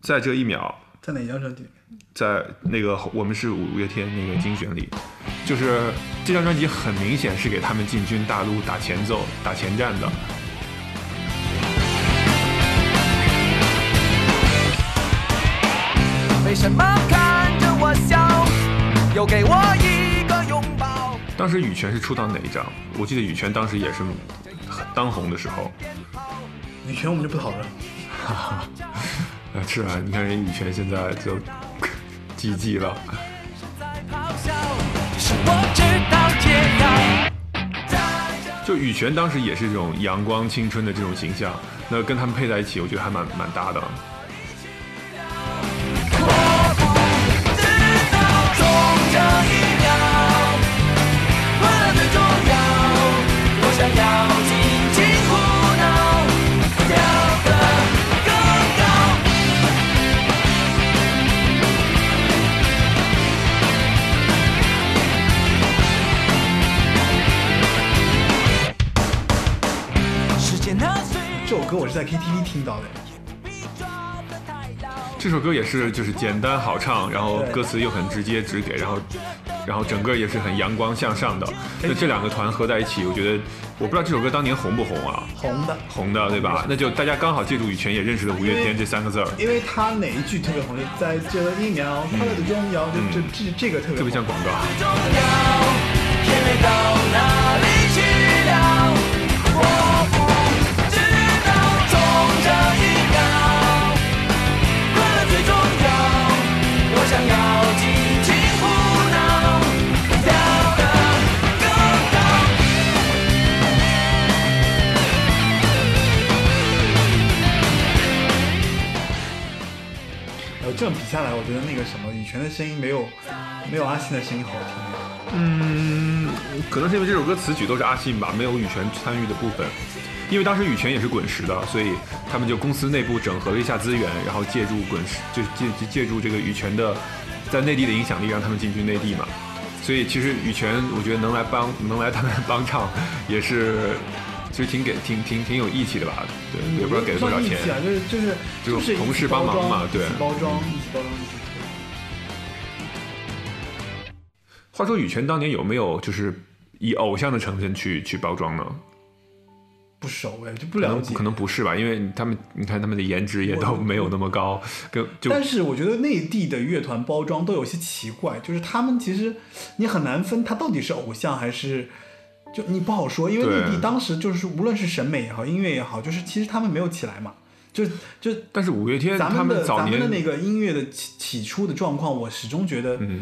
在这一秒，在哪张专辑里面？在那个我们是五月天那个精选里，就是这张专辑很明显是给他们进军大陆打前奏、打前站的。为什么看着我笑，又给我一个拥抱？当时羽泉是出到哪一张？我记得羽泉当时也是很当红的时候。羽泉我们就不讨论。啊，是啊，你看人羽泉现在就 GG 了。就羽泉当时也是这种阳光青春的这种形象，那跟他们配在一起，我觉得还蛮蛮搭的。这首歌我是在 KTV 听到的。这首歌也是就是简单好唱，然后歌词又很直接直给，然后然后整个也是很阳光向上的。那这两个团合在一起，我觉得我不知道这首歌当年红不红啊？红的。红的对吧？那就大家刚好借助羽泉也认识了五月天这三个字儿，因为他哪一句特别红，在这一秒，快乐的重要，就这这这个特别特别像广告。这样比下来，我觉得那个什么羽泉的声音没有没有阿信的声音好听。嗯，可能是因为这首歌词曲都是阿信吧，没有羽泉参与的部分。因为当时羽泉也是滚石的，所以他们就公司内部整合了一下资源，然后借助滚石，就借借助这个羽泉的在内地的影响力，让他们进军内地嘛。所以其实羽泉，我觉得能来帮能来他们帮唱，也是其实挺给挺挺挺有义气的吧？对，也不知道给了多少钱。啊，就是就是就就是同事帮忙嘛，对，包装一起包装一起话说羽泉当年有没有就是以偶像的成分去去包装呢？不熟哎，就不了解。能可能不是吧，因为他们你看他们的颜值也都没有那么高，跟就但是我觉得内地的乐团包装都有些奇怪，就是他们其实你很难分他到底是偶像还是，就你不好说，因为内地当时就是无论是审美也好，音乐也好，就是其实他们没有起来嘛，就就但是五月天他咱们的早年咱们的那个音乐的起起初的状况，我始终觉得嗯，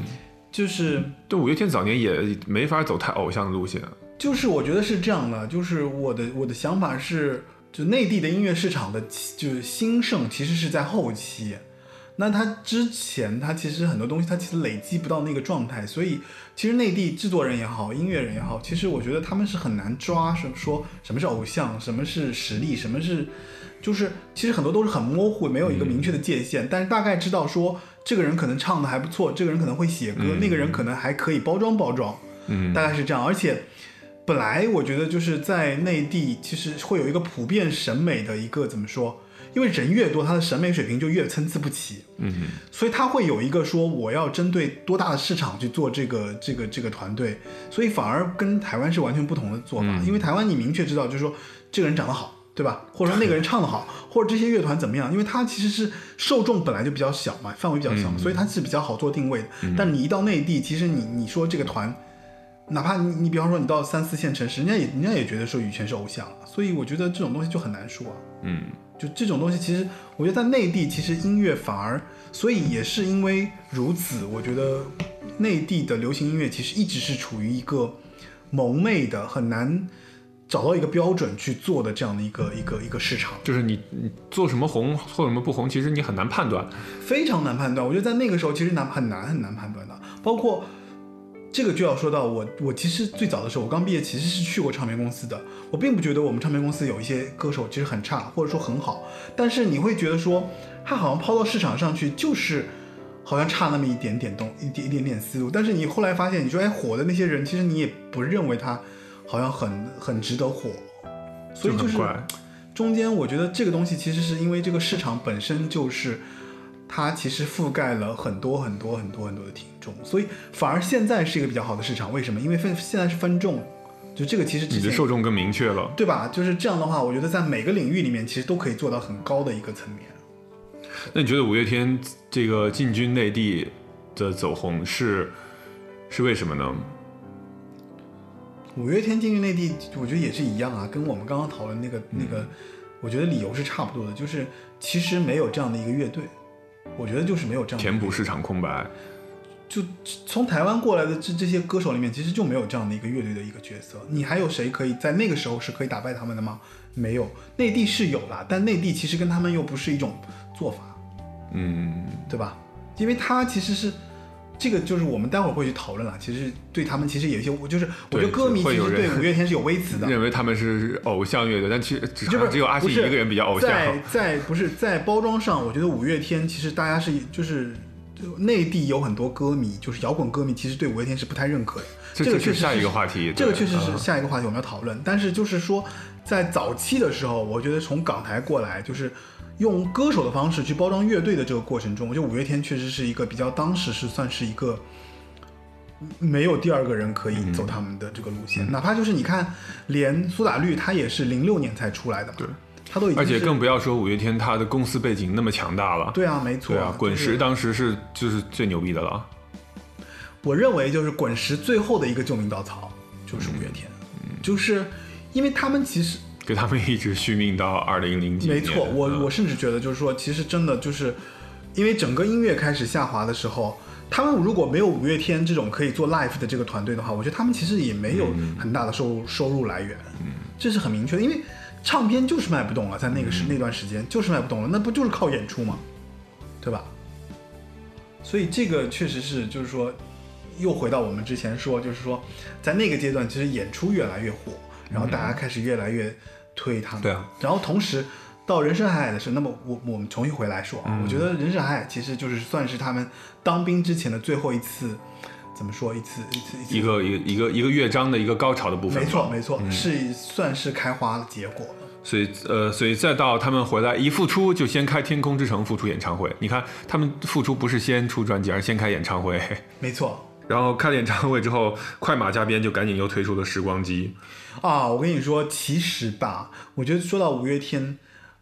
就是。对五月天早年也没法走太偶像的路线，就是我觉得是这样的，就是我的我的想法是，就内地的音乐市场的就是兴盛其实是在后期，那他之前他其实很多东西他其实累积不到那个状态，所以其实内地制作人也好，音乐人也好，其实我觉得他们是很难抓什说什么是偶像，什么是实力，什么是就是其实很多都是很模糊，没有一个明确的界限，但是大概知道说这个人可能唱的还不错，这个人可能会写歌，那个人可能还可以包装包装。嗯，大概是这样。而且本来我觉得就是在内地，其实会有一个普遍审美的一个怎么说？因为人越多，他的审美水平就越参差不齐，嗯所以他会有一个说我要针对多大的市场去做这个这个这个团队，所以反而跟台湾是完全不同的做法。嗯因为台湾你明确知道，就是说这个人长得好。对吧？或者说那个人唱得好，或者这些乐团怎么样？因为他其实是受众本来就比较小嘛，范围比较小，嗯所以他是比较好做定位的。但你一到内地，其实你你说这个团，哪怕你你比方说你到三四线城市，人家也人家也觉得说羽泉是偶像了，所以我觉得这种东西就很难说啊。嗯，就这种东西，其实我觉得在内地，其实音乐反而，所以也是因为如此，我觉得内地的流行音乐其实一直是处于一个蒙昧的、很难找到一个标准去做的这样的一个一个一个市场，就是你你做什么红，做什么不红，其实你很难判断。非常难判断。我觉得在那个时候其实难很难很难判断的，包括。这个就要说到我，我其实最早的时候，我刚毕业其实是去过唱片公司的。我并不觉得我们唱片公司有一些歌手其实很差，或者说很好，但是你会觉得说，他好像抛到市场上去就是好像差那么一点点东一点一点点思路。但是你后来发现，你说哎火的那些人，其实你也不认为他好像很很值得火，所以就是中间我觉得这个东西其实是因为这个市场本身就是。它其实覆盖了很多很多很多很多的听众，所以反而现在是一个比较好的市场。为什么？因为分现在是分众，就这个其实之你的受众更明确了。对吧？就是这样的话，我觉得在每个领域里面其实都可以做到很高的一个层面。那你觉得五月天这个进军内地的走红是是为什么呢？五月天进军内地，我觉得也是一样啊，跟我们刚刚讨论那个那个，我觉得理由是差不多的，就是其实没有这样的一个乐队，我觉得就是没有这样的填补市场空白。就从台湾过来的这这些歌手里面，其实就没有这样的一个乐队的一个角色。你还有谁可以在那个时候是可以打败他们的吗？没有，内地是有啦，但内地其实跟他们又不是一种做法，嗯，对吧？因为他其实是这个，就是我们待会儿会去讨论了。其实对他们其实有一些，就是我觉得歌迷其实对五月天是有微词的，认为他们是偶像乐队，但其实只就是好像只有阿信一个人比较偶像。在在不是在包装上，我觉得五月天其实大家是就是就内地有很多歌迷，就是摇滚歌迷，其实对五月天是不太认可的。这这个确实是下一个话题。这个确实是嗯下一个话题我们要讨论。但是就是说，在早期的时候，我觉得从港台过来，就是用歌手的方式去包装乐队的这个过程中，我觉得五月天确实是一个比较当时是算是一个。没有第二个人可以走他们的这个路线，哪怕就是你看，连苏打绿他也是零六年才出来的嘛，对，他都已经而且更不要说五月天，他的公司背景那么强大了。对啊，没错对啊，滚石当时是就是最牛逼的了。我认为就是滚石最后的一个救命稻草就是五月天，嗯就是因为他们其实给他们一直续命到二零零几年。没错，我嗯我甚至觉得就是说，其实真的就是因为整个音乐开始下滑的时候，他们如果没有五月天这种可以做 live 的这个团队的话，我觉得他们其实也没有嗯很大的收入收入来源，嗯这是很明确的，因为唱片就是卖不动了，在那个时、嗯那段时间就是卖不动了，那不就是靠演出吗？对吧？所以这个确实是，就是说，又回到我们之前说，就是说，在那个阶段，其实演出越来越火，然后大家开始越来越推他们。对啊。然后同时到人生海海的时候，那么我我们重新回来说啊，我觉得人生海海其实就是算是他们当兵之前的最后一次，怎么说一次一次一次一个一个一个一个乐章的一个高潮的部分。没错没错，是算是开花的结果了。所以，呃，所以再到他们回来一复出，就先开《天空之城》复出演唱会。你看，他们复出不是先出专辑，而是先开演唱会。没错。然后开了演唱会之后，快马加鞭就赶紧又推出了《时光机》。啊，我跟你说，其实吧，我觉得说到五月天，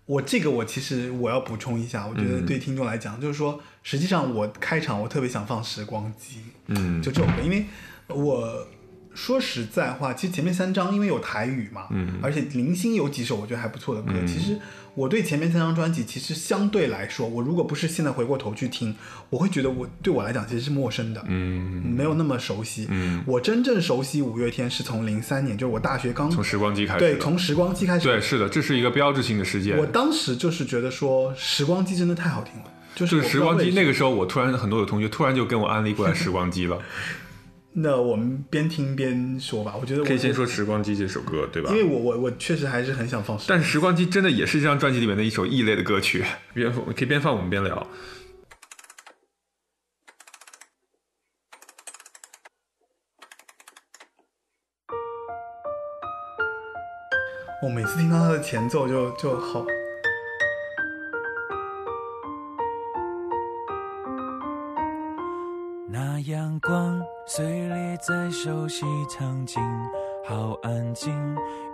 我这个我其实我要补充一下，我觉得对听众来讲，就是说，实际上我开场我特别想放《时光机》，嗯，就这首歌，因为我。说实在话，其实前面三张因为有台语嘛，嗯，而且零星有几首我觉得还不错的歌。其实我对前面三张专辑，其实相对来说，我如果不是现在回过头去听，我会觉得我对我来讲其实是陌生的，嗯，没有那么熟悉。嗯，我真正熟悉五月天是从零三年，就是我大学刚从时光机开始，对，从时光机开始，对，是的，这是一个标志性的事件。我当时就是觉得说时光机真的太好听了，就是时光机那个时候，我突然很多有同学突然就跟我安利过来时光机了。那我们边听边说吧，我觉得可以先说《时光机》这首歌，对吧？因为我我我确实还是很想放。但是《时光机》真的也是这张专辑里面的一首异类的歌曲，边可以边放我们边聊。我每次听到它的前奏就就好。阳光碎裂在熟悉场景，好安静。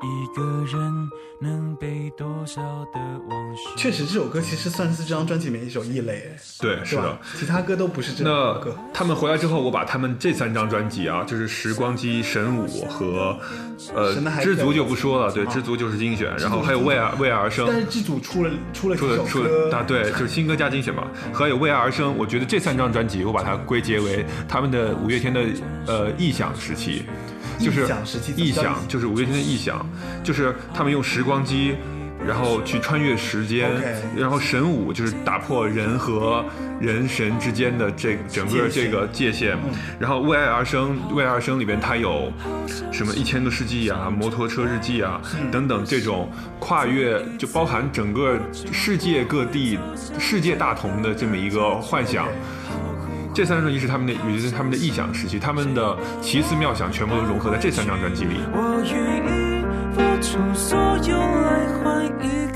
一个人能背多少的往事？确实，这首歌其实算是这张专辑里面一首异类，对，是的，其他歌都不是这首歌。他们回来之后，我把他们这三张专辑啊，就是《时光机》《神武》和呃《知足》就不说了，对，《知足》就是精选，然后还有《为爱为爱而生》。但是《知足》出了出了出了出了啊，对，就是新歌加精选嘛。还有《为爱而生》，我觉得这三张专辑，我把它归结为他们的五月天的呃异想时期。就是异想，就是五月天的异想，就是他们用时光机，然后去穿越时间，然后神武就是打破人和人神之间的这整个这个界限，然后为爱而生，为爱而生里边它有什么一千个世纪啊，摩托车日记啊等等这种跨越，就包含整个世界各地世界大同的这么一个幻想。这三张专辑是他们的，也就是他们的臆想时期，他们的奇思妙想全部都融合在这三张专辑里。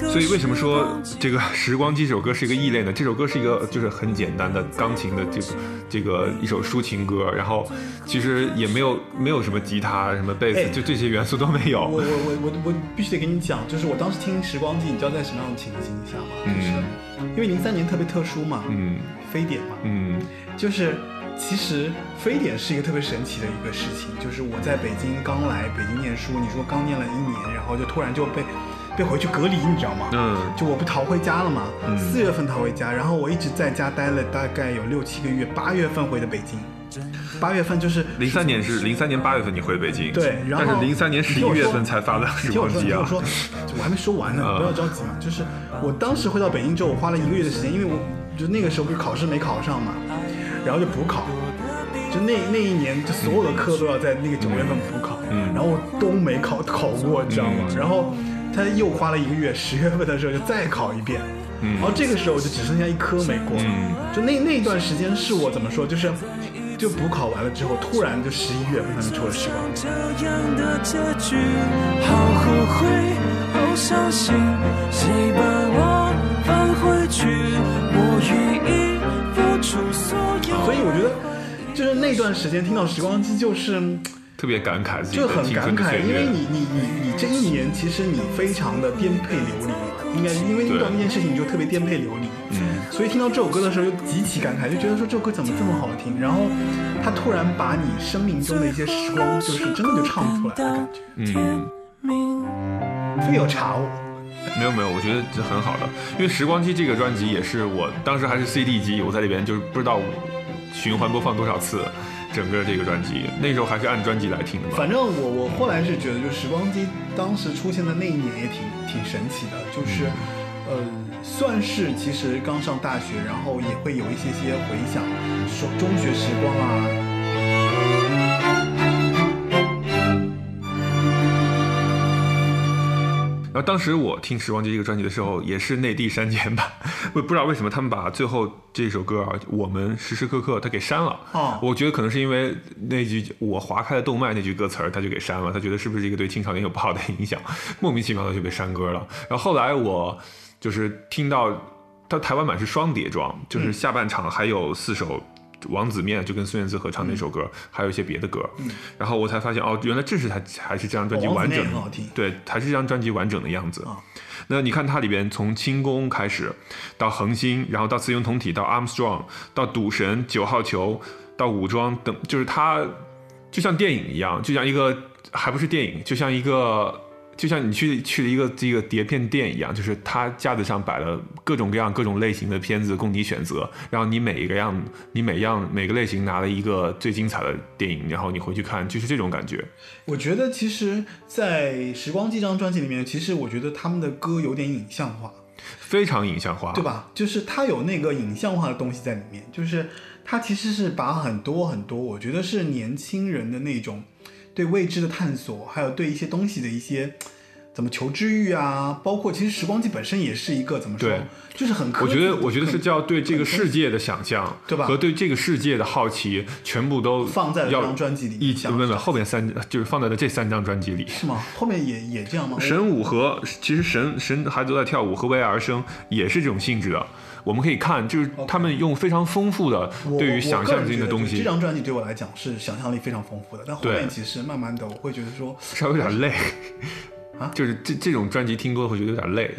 所以为什么说这个《时光机》这首歌是一个异类呢？这首歌是一个就是很简单的钢琴的这个这个一首抒情歌，然后其实也没有没有什么吉他、什么贝斯，就这些元素都没有。我我我我我必须得跟你讲，就是我当时听《时光机》，你知道在什么样的情景下吗？就是因为零三年特别特殊嘛，嗯，非典嘛，嗯。就是其实非典是一个特别神奇的一个事情，就是我在北京刚来北京念书，你说刚念了一年，然后就突然就被被回去隔离，你知道吗？嗯，就我不逃回家了嘛，四月份逃回家，然后我一直在家待了大概有六七个月，八月份回的北京，八月份就是零三年是零三年八月份你回北京，对，然后但是零三年十一月份才发的时光机啊，我说我还没说完呢，不要着急嘛，就是我当时回到北京之后，我花了一个月的时间，因为我就那个时候不是考试没考上嘛。然后就补考，就那那一年，就所有的课都要在那个九月份补考，嗯，然后我都没考考过，你知道吗？然后他又花了一个月，十月份的时候就再考一遍，嗯，然后这个时候就只剩下一科没过，嗯，就那那段时间是我怎么说，就是就补考完了之后，突然就十一月份他们出了时光机。所以我觉得，就是那段时间听到《时光机》，就是特别感慨，就很感慨，因为你你你你这一年其实你非常的颠沛流离，应该因为遇到那件事情你就特别颠沛流离，嗯，所以听到这首歌的时候就极其感慨，就觉得说这首歌怎么这么好听，然后他突然把你生命中的一些时光，就是真的就唱出来的感觉，嗯，非有茶物。没有没有，我觉得这很好的，因为《时光机》这个专辑也是我当时还是 CD 机，我在里边就是不知道循环播放多少次，整个这个专辑那时候还是按专辑来听的嘛。反正我我后来是觉得，就《时光机》当时出现的那一年也挺挺神奇的，就是呃算是其实刚上大学，然后也会有一些些回想，说中学时光啊。然后当时我听《时光机》这个专辑的时候，也是内地删减版，我不知道为什么他们把最后这首歌啊，我们时时刻刻他给删了。哦我觉得可能是因为那句“我划开了动脉”那句歌词儿，他就给删了。他觉得是不是一个对青少年有不好的影响，莫名其妙的就被删歌了。然后后来我就是听到，他台湾版是双碟装，就是下半场还有四首。王子面就跟孙燕姿合唱那首歌，还有一些别的歌，然后我才发现哦，原来这是他还是这张专辑完整对，还是这张专辑完整的样子。啊。那你看它里边从轻功开始，到恒星，然后到雌雄同体，到 Armstrong，到赌神、九号球，到武装等，就是它就像电影一样，就像一个还不是电影，就像一个。就像你去去了一个这个碟片店一样，就是它架子上摆了各种各样、各种类型的片子供你选择，然后你每一个样、你每样每个类型拿了一个最精彩的电影，然后你回去看，就是这种感觉。我觉得其实，在《时光机》这张专辑里面，其实我觉得他们的歌有点影像化，非常影像化，对吧？就是它有那个影像化的东西在里面，就是它其实是把很多很多，我觉得是年轻人的那种对未知的探索，还有对一些东西的一些怎么求知欲啊，包括其实《时光机》本身也是一个怎么说，就是很科我觉得，我觉得是叫对这个世界的想象，对吧和对这个世界的好奇，全部都放在了这张专辑里一想不不，后面三就是放在了这三张专辑里。是吗？后面也也这样吗？神舞和其实神神孩子都在跳舞和为爱而生也是这种性质的。我们可以看，就是他们用非常丰富的对于想象性性的东西，这张专辑对我来讲是想象力非常丰富的，但后面其实慢慢的我会觉得说，稍微有点累。啊？就是这这种专辑听多了会觉得有点累。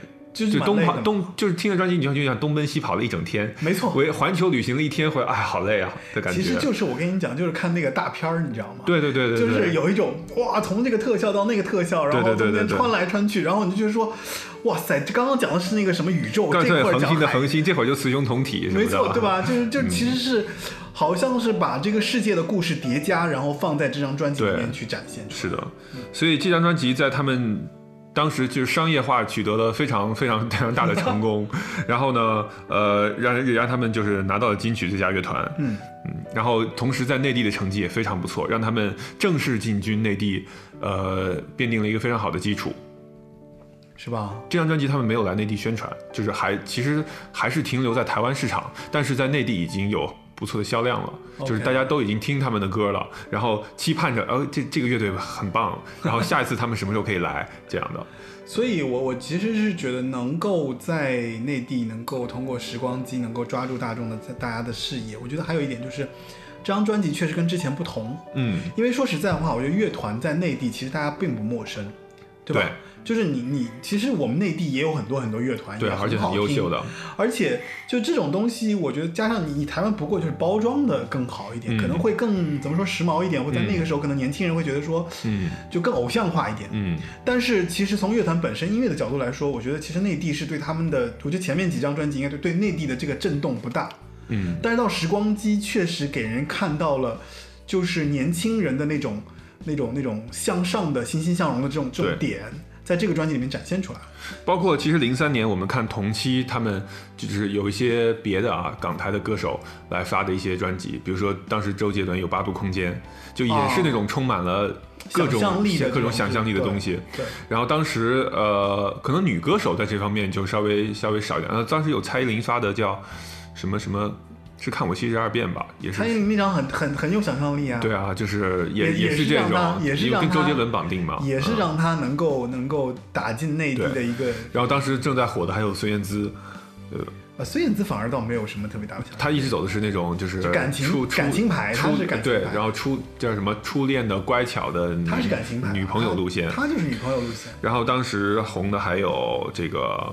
就是东跑东就是听着专辑，你就就想东奔西跑了一整天，没错回环球旅行了一天回来，哎，好累啊的感觉。其实就是我跟你讲，就是看那个大片儿，你知道吗？对对对对对，就是有一种哇，从这个特效到那个特效，然后中间穿来穿去，然后你就觉得说，哇塞，这刚刚讲的是那个什么宇宙，这块儿讲的恒星，这会儿就雌雄同体没错，对？吧？就是 就其实是。好像是把这个世界的故事叠加，然后放在这张专辑里面去展现出来。是的，所以这张专辑在他们当时就是商业化取得了非常非常非常大的成功，然后呢，呃，让也让他们就是拿到了金曲最佳乐团，嗯嗯，然后同时在内地的成绩也非常不错，让他们正式进军内地，呃，奠定了一个非常好的基础。是吧？这张专辑他们没有来内地宣传，就是还其实还是停留在台湾市场，但是在内地已经有不错的销量了，就是大家都已经听他们的歌了，然后期盼着，呃，这这个乐队很棒，然后下一次他们什么时候可以来这样的。所以我我其实是觉得能够在内地能够通过时光机能够抓住大众的在大家的视野，我觉得还有一点就是，这张专辑确实跟之前不同，嗯，因为说实在话，我觉得乐团在内地其实大家并不陌生，对吧？对就是你你其实我们内地也有很多很多乐团，对，而且很优秀的，而且就这种东西，我觉得加上你你台湾不过就是包装的更好一点，嗯可能会更怎么说时髦一点，或者在那个时候可能年轻人会觉得说，嗯就更偶像化一点。嗯，但是其实从乐团本身音乐的角度来说，我觉得其实内地是对他们的，我觉得前面几张专辑应该对对内地的这个震动不大，嗯，但是到时光机确实给人看到了，就是年轻人的那种那种那种向上的欣欣向荣的这种这种点，在这个专辑里面展现出来。包括其实零三年我们看同期他们就是有一些别的啊港台的歌手来发的一些专辑，比如说当时周杰伦有《八度空间》，就也是那种充满了各种各种想象力的东西。对，然后当时呃，可能女歌手在这方面就稍微稍微少一点。呃当时有蔡依林发的叫什么什么，是看过七十二变吧，也是他那张很很很有想象力啊。对啊，就是也也也是是这种，也是跟周杰伦绑定嘛，也是嗯让他能够能够打进内地的一个，然后当时正在火的还有孙燕姿，呃，孙燕姿反而倒没有什么特别大的想法。她一直走的是那种就是就感情感情牌她是感情对，然后初叫什么初恋的乖巧的女她是感情牌，女朋友路线。她就是女朋友路线。然后当时红的还有这个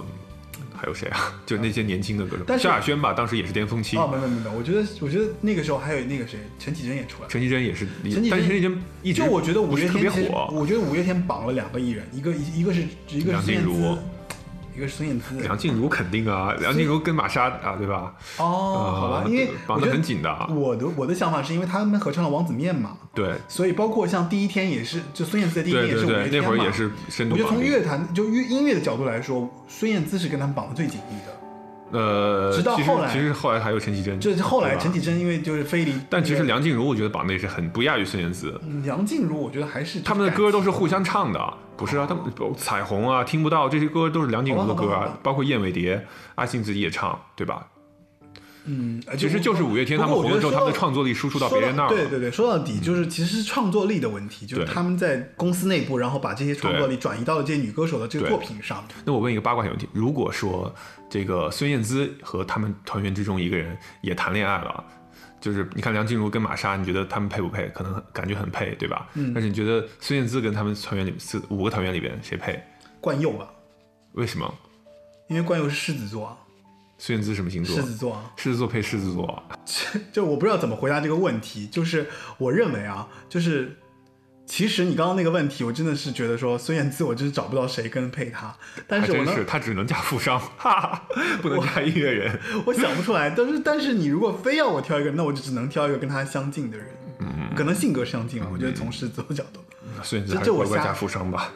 还有谁啊？就那些年轻的歌手，萧亚轩吧，当时也是巅峰期。哦，没没没没，我觉得我觉得那个时候还有那个谁，陈绮贞也出来。陈绮贞也是，陈绮贞但陈绮贞一直就我觉得五月天特别火。我觉得五月天绑了两个艺人，一个一一个是一个是孙燕姿，一个是孙燕姿。梁静茹肯定啊，梁静茹跟玛莎啊，对吧？哦，好吧，呃因为绑得很紧的啊我的我的想法是因为他们合唱了《王子面》嘛，对所以包括像第一天也是，就孙燕姿的第一天对对对，也是五月天嘛那会儿也是深度我觉得从。乐坛就乐音乐的角度来说，孙燕姿是跟他们绑的最紧密的。呃，直到后来其实后来还有陈绮贞，就是后来陈绮贞因为就是飞离，但其实梁静茹我觉得榜内是很不亚于孙燕姿，梁静茹，我觉得还是他们的歌都是互相唱的，不是啊？他们彩虹啊，听不到这些歌都是梁静茹的歌啊包括燕尾蝶、阿信自己也唱，对吧？嗯，呃其实就是五月天他们红了之后，他们的创作力输出到别人那儿了。对对对，说到底就是其实是创作力的问题，就是他们在公司内部，然后把这些创作力转移到了这些女歌手的这个作品上。那我问一个八卦小问题：如果说这个孙燕姿和他们团员之中一个人也谈恋爱了，就是你看梁静茹跟玛莎，你觉得他们配不配？可能感觉很配，对吧？嗯但是你觉得孙燕姿跟他们团员里四五个团员里边谁配？冠佑吧，为什么？因为冠佑是狮子座啊，孙燕姿什么星座狮？子座啊，狮子座配狮子座，就我不知道怎么回答这个问题，就是我认为啊，就是其实你刚刚那个问题，我真的是觉得说孙燕姿，我真是找不到谁跟配她，但是我真是，他只能嫁富商，哈哈，不能嫁音乐人。我想不出来，但是但是你如果非要我挑一个，那我就只能挑一个跟她相近的人，嗯，可能性格相近啊，我觉得从狮子座角度，孙燕姿这这我嫁富商吧。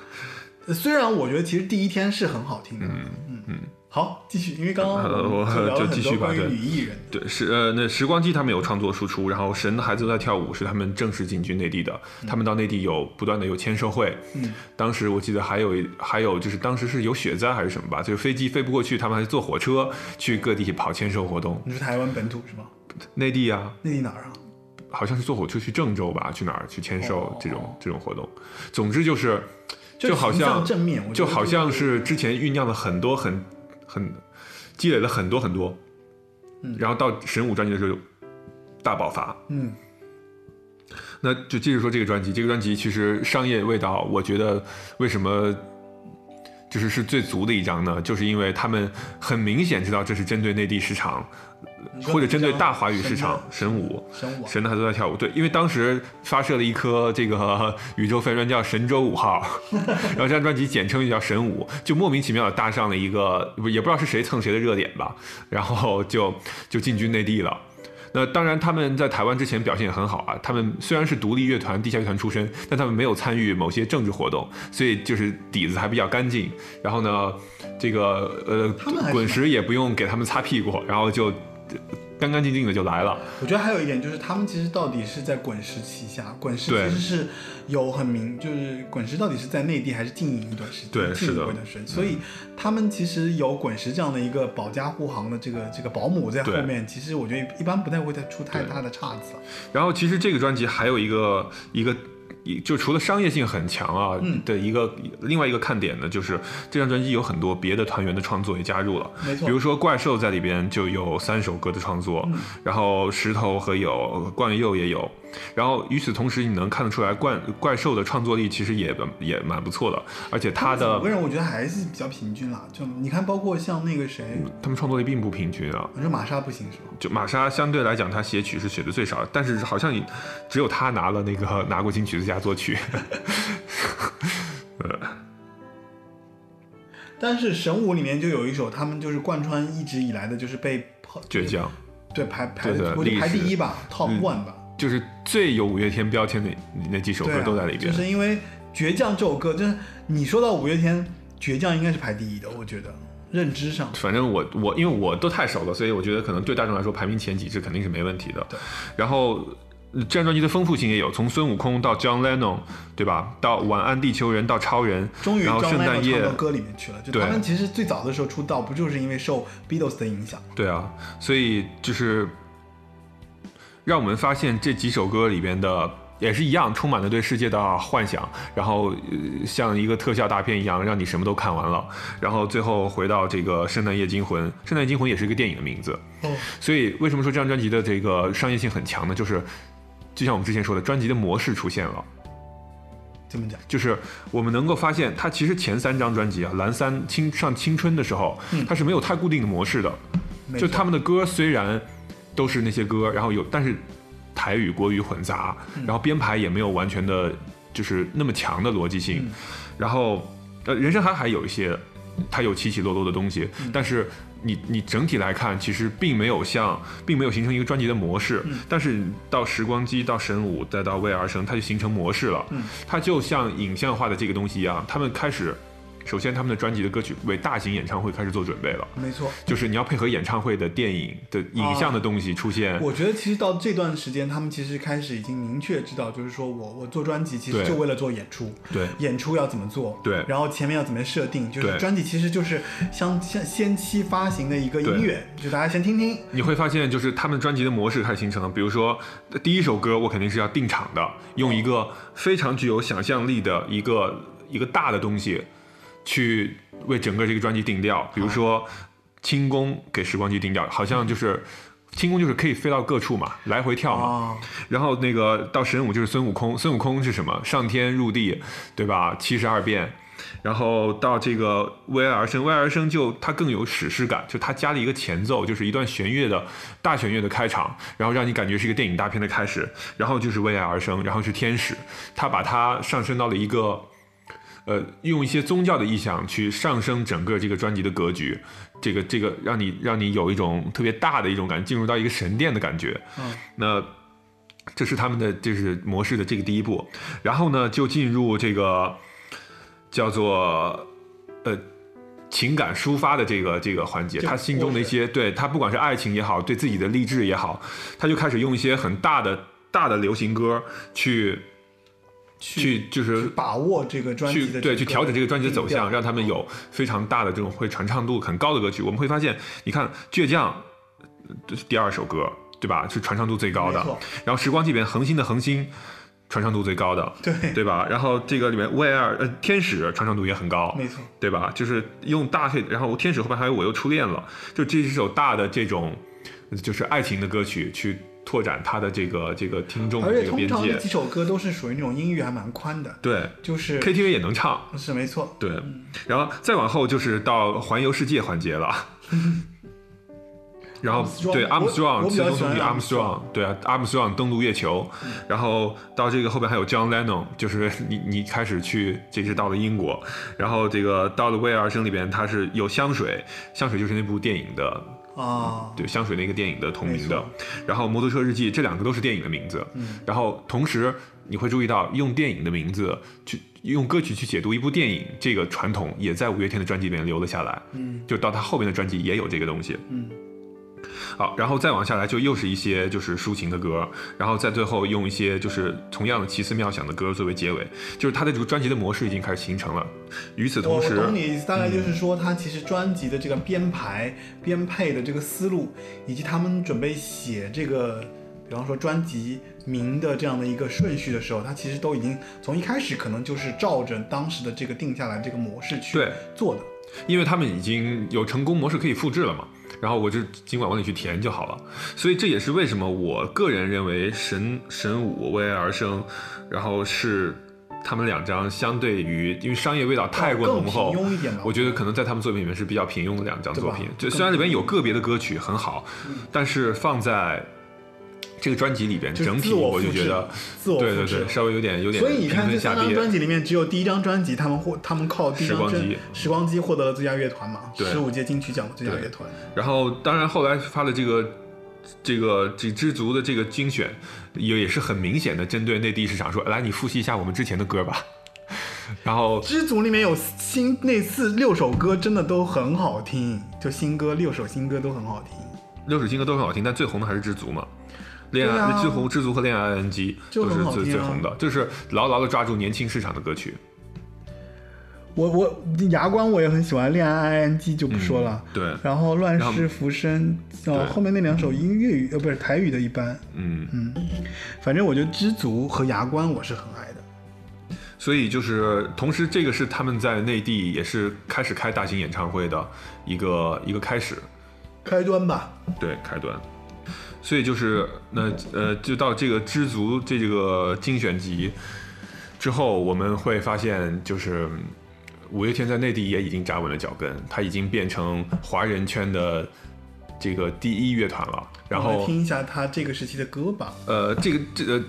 呃虽然我觉得其实第一天是很好听的，嗯嗯。嗯，好，继续，因为刚刚呃我就继续吧对。女艺人，对，是呃，那时光机他们有创作输出，然后神的孩子都在跳舞是他们正式进军内地的，他们到内地有不断的有签售会，嗯，当时我记得还有一还有就是当时是有雪灾还是什么吧，就是飞机飞不过去，他们还坐火车去各地跑签售活动，你是台湾本土是吗？内地啊，内地哪儿啊？好像是坐火车去郑州吧，去哪儿去签售哦。这种、这种活动，总之就是就好像象正面，就好像是之前酝酿了很多很很积累了很多很多，嗯然后到神武专辑的时候就大爆发。嗯那就接着说这个专辑，这个专辑其实商业味道，我觉得为什么就是是最足的一张呢？就是因为他们很明显知道这是针对内地市场，或者针对大华语市场神武。神武啊神的孩子都在跳舞，对，因为当时发射了一颗这个 宇宙飞船叫神舟五号，然后这张专辑简称就叫神武，就莫名其妙的搭上了一个也不知道是谁蹭谁的热点吧，然后就就进军内地了。那当然，他们在台湾之前表现也很好啊。他们虽然是独立乐团、地下乐团出身，但他们没有参与某些政治活动，所以就是底子还比较干净。然后呢，这个呃滚石也不用给他们擦屁股，然后就干干净净的就来了。我觉得还有一点就是，他们其实到底是在滚石旗下，滚石其实是有很明，就是滚石到底是在内地还是经营一段时间，经对是的营过一段时间，所以他们其实有滚石这样的一个保驾护航的这个这个保姆在后面，其实我觉得一般不太会再出太大的岔子。然后其实这个专辑还有一个一个。一就除了商业性很强啊嗯。的一个、另外一个看点呢，就是这张专辑有很多别的团员的创作也加入了，没错。比如说怪兽在里边就有三首歌的创作，嗯。然后石头和有冠佑也有，然后与此同时你能看得出来怪怪兽的创作力其实也也蛮不错的，而且他的五个人我觉得还是比较平均啦，就你看，包括像那个谁，他们创作力并不平均啊，你说玛莎不行是吗？就玛莎相对来讲，她写曲是写的最少，但是好像也只有她拿了那个拿过金曲最佳作曲。但是神舞里面就有一首，他们就是贯穿一直以来的，就是被倔强，对排排我觉得排第一吧，Top 嗯 One 吧。就是最有五月天标签的那几首歌都在里边。就是因为《倔强》这首歌，就是你说到五月天，《倔强》应该是排第一的，我觉得认知上。反正我我因为我都太熟了，所以我觉得可能对大众来说排名前几支肯定是没问题的。对，然后。呃这张专辑的丰富性也有，从孙悟空到 John Lennon，对吧？到晚安地球人，到超人，终于然后 John 圣诞夜到歌里面去了，就对他们其实最早的时候出道，不就是因为受 Beatles 的影响？对啊，所以就是让我们发现这几首歌里边的也是一样，充满了对世界的幻想，然后、呃、像一个特效大片一样，让你什么都看完了，然后最后回到这个《圣诞夜惊魂》，《圣诞夜惊魂》也是一个电影的名字，嗯，所以为什么说这张专辑的这个商业性很强呢？就是就像我们之前说的，专辑的模式出现了。怎么讲？就是我们能够发现，它其实前三张专辑啊，蓝三青上青春的时候，它是没有太固定的模式的。就他们的歌虽然都是那些歌，然后有但是台语国语混杂，嗯然后编排也没有完全的，就是那么强的逻辑性。嗯然后呃，人生海海有一些它有起起落落的东西，嗯但是。你你整体来看，其实并没有像，并没有形成一个专辑的模式。嗯但是到时光机，到神武，再到为而生，它就形成模式了。嗯它就像影像化的这个东西一样，他们开始首先他们的专辑的歌曲为大型演唱会开始做准备了，没错。就是你要配合演唱会的电影的影像的东西出现。我觉得其实到这段时间，他们其实开始已经明确知道，就是说我我做专辑其实就为了做演出，对演出要怎么做，对然后前面要怎么设定，就是专辑其实就是相先先期发行的一个音乐，就大家先听听，你会发现，就是他们专辑的模式开始形成了。比如说，第一首歌我肯定是要定场的，用一个非常具有想象力的一个一个大的东西，去为整个这个专辑定调。比如说，轻功给时光机定调，好像就是轻功就是可以飞到各处嘛，来回跳嘛。啊，然后那个到神武就是孙悟空，孙悟空是什么？上天入地，对吧？七十二变。然后到这个为爱而生，为爱而生就它更有史诗感，就它加了一个前奏，就是一段弦乐的大弦乐的开场，然后让你感觉是一个电影大片的开始。然后就是为爱而生，然后是天使，它把它上升到了一个。呃，用一些宗教的意象去上升整个这个专辑的格局，这个这个让你让你有一种特别大的一种感，进入到一个神殿的感觉。嗯，那这是他们的就是模式的这个第一步，然后呢就进入这个叫做呃情感抒发的这个这个环节，他心中的一些对他不管是爱情也好，对自己的励志也好，他就开始用一些很大的大的流行歌去去就是去把握这个专辑去对的这个去调整这个专辑的走向，让他们有非常大的这种会传唱度很高的歌曲。我们会发现，你看《倔强》呃这是第二首歌，对吧？是传唱度最高的。然后《时光机》里面《恒星的恒星》传唱度最高的，对对吧？然后这个里面《为爱而呃天使》传唱度也很高，没错，对吧？就是用大配，然后天使后面还有我又初恋了，就这是首大的这种就是爱情的歌曲去拓展他的这个这个听众的这个边界。通常这几。首歌都是属于那种音域还蛮宽的，对就是，KTV 也能唱，是没错，对，然后再往后就是到环游世界环节了。然后对 Armstrong 我比较自从比喜欢 Armstrong 对啊 Armstrong 登陆月球，然后到这个后边还有 John Lennon，就是你你开始去这是到了英国，然后这个到了《为爱而生》里边，它是有香水，香水就是那部电影的啊，对香水那个电影的同名的，然后摩托车日记这两个都是电影的名字，嗯。然后同时你会注意到用电影的名字去用歌曲去解读一部电影，这个传统也在五月天的专辑里面留了下来，嗯。就到他后面的专辑也有这个东西。嗯，好，然后再往下来就又是一些就是抒情的歌，然后在最后用一些就是同样的奇思妙想的歌作为结尾，就是他的这个专辑的模式已经开始形成了。与此我我同时，懂你意思，大概就是说，他其实专辑的这个编排、编配的这个思路，以及他们准备写这个，比方说专辑名的这样的一个顺序的时候，他其实都已经从一开始可能就是照着当时的这个定下来这个模式去做的。因为他们已经有成功模式可以复制了嘛，然后我就尽管往里去填就好了。所以这也是为什么我个人认为神神武为爱而生，然后是他们两张相对于因为商业味道太过浓厚平，庸一点。我觉得可能在他们作品里面是比较平庸的两张作品。就虽然里面有个别的歌曲很好，但是放在这个专辑里边，就整体我就觉得，自我对对对，稍微有点有点所以你看，这三张专。辑里面，只有第一张专辑他们获他们靠第一张时光机时光机获得了最佳乐团嘛，对十五届金曲奖的最佳乐团。然后当然后来发了这个。这个这知足的这个精选，也也是很明显的针对内地市场说，来你复习一下我们之前的歌吧。然后知足里面有新那四六首歌，真的都很好听，就新歌六首新歌都很好听。六首新歌都很好听，但最红的还是知足嘛。恋爱、知足、知足和恋爱 ing 就都是最、最红的，就是牢牢的抓住年轻市场的歌曲。我我牙关我也很喜欢，恋爱 ing 就不说了。对，然后乱世浮生，哦对，后面那两首音粤语呃不是台语的一般，嗯嗯，反正我觉得知足和牙关我是很爱的。所以就是同时，这个是他们在内地也是开始开大型演唱会的一个一个开始，开端吧，对开端。所以就是那呃，就到这个知足这个精选集之后，我们会发现就是。嗯五月天在内地也已经扎稳了脚跟，他已经变成华人圈的这个第一乐团了。然后听一下他这个时期的歌吧。呃，这个这个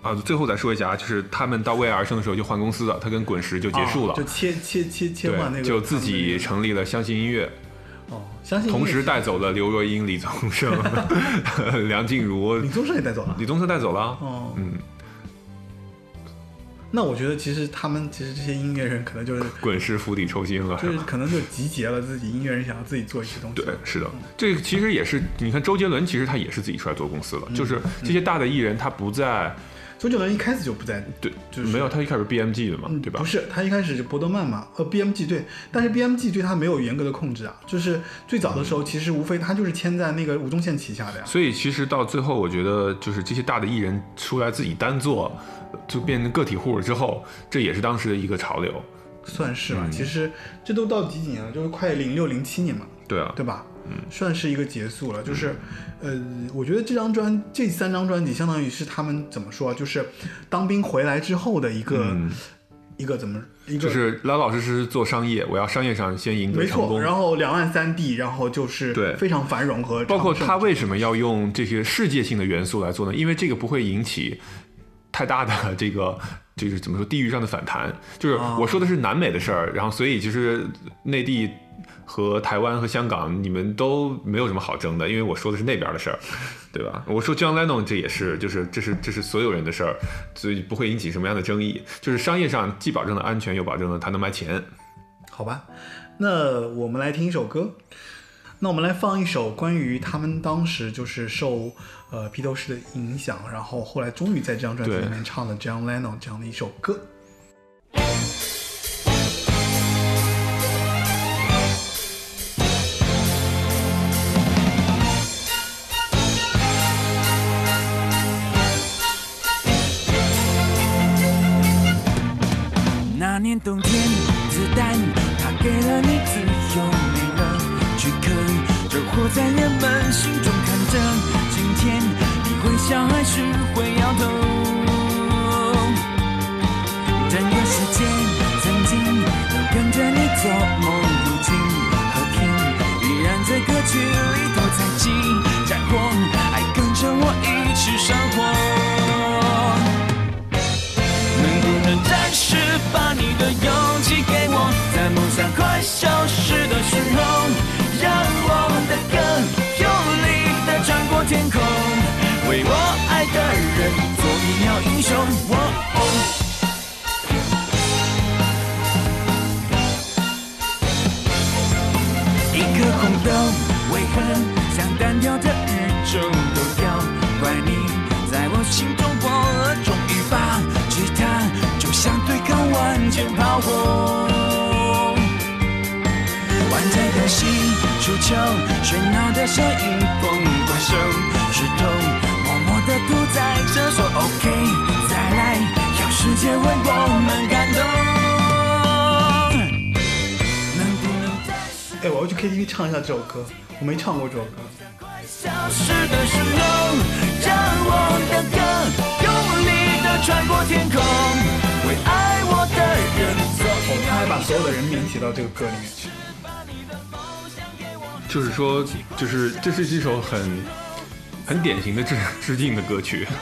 啊，最后再说一下啊，就是他们到为爱而生的时候就换公司了，他跟滚石就结束了，啊就切切切切换那，个，就自己成立了相信音乐，哦，相信同时带走了刘若英、李宗盛、梁静茹，李宗盛也带走了。李宗盛带走了。啊，哦，嗯，那我觉得其实他们其实这些音乐人可能就是滚石釜底抽薪了，就是可能就集结了自己音乐人想要自己做一些东西。对，是的，这个其实也是，你看周杰伦其实他也是自己出来做公司了，就是这些大的艺人他不在，周杰伦一开始就不在，对，就是没有他一开始 BMG 的嘛，嗯对吧不？是，他一开始是伯德曼嘛，呃，BMG 对，但是 BMG 对他没有严格的控制啊，就是最早的时候，其实无非他就是签在那个吴宗宪旗下的呀。所以其实到最后，我觉得就是这些大的艺人出来自己单做，就变成个体户了之后，这也是当时的一个潮流。算是吧，嗯其实这都到几几年了，就是快零六零七年嘛，对啊，对吧？嗯，算是一个结束了。就是，呃，我觉得这张专这三张专辑相当于是他们怎么说啊，就是当兵回来之后的一个、嗯，一个怎么一个就是老老实实做商业，我要商业上先赢得没错。然后两岸三地，然后就是对非常繁荣和包括他为什么要用这些世界性的元素来做呢？因为这个不会引起太大的这个。就是怎么说，地域上的反弹，就是啊我说的是南美的事儿，然后所以其实内地和台湾和香港你们都没有什么好争的，因为我说的是那边的事儿，对吧？我说 John Lennon 这也是，就是这是这是所有人的事儿，所以不会引起什么样的争议，就是商业上既保证了安全，又保证了他能卖钱。好吧，那我们来听一首歌。那我们来放一首关于他们当时就是受呃披头士的影响，然后后来终于在这张专辑里面唱了 John Lennon 这样的一首歌。冬天，子弹它给了你自由，没了躯壳，就活在人们心中看着。今天你会笑还是会摇头？整个世界一颗红豆，为何像单调的宇宙都要怪你，在我心中播了种一把吉他，就像对抗万千炮火。玩在游戏，出球，喧闹的声音，风怪兽，石头，默默地堵在这说 OK，我们感动。能不能再说？哎，我要去 KTV 唱一下这首歌，我没唱过这首歌。消失的时候，让我的歌用力的穿过天空，为爱我的人做哦，他还把所有的人名写到这个歌里面去。就是说，就是这是一首很很典型的致致敬的歌曲。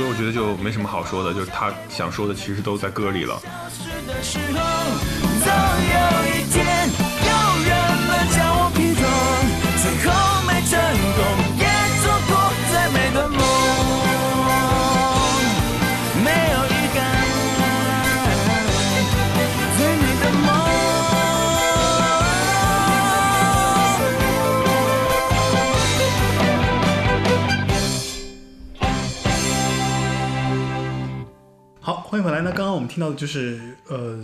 所以我觉得就没什么好说的，就是他想说的其实都在歌里了。欢迎回来。那刚刚我们听到的就是呃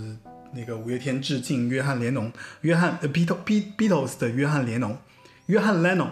那个五月天致敬约翰连侬，约翰呃 Beatles Beatles 的约翰连侬，约翰列侬。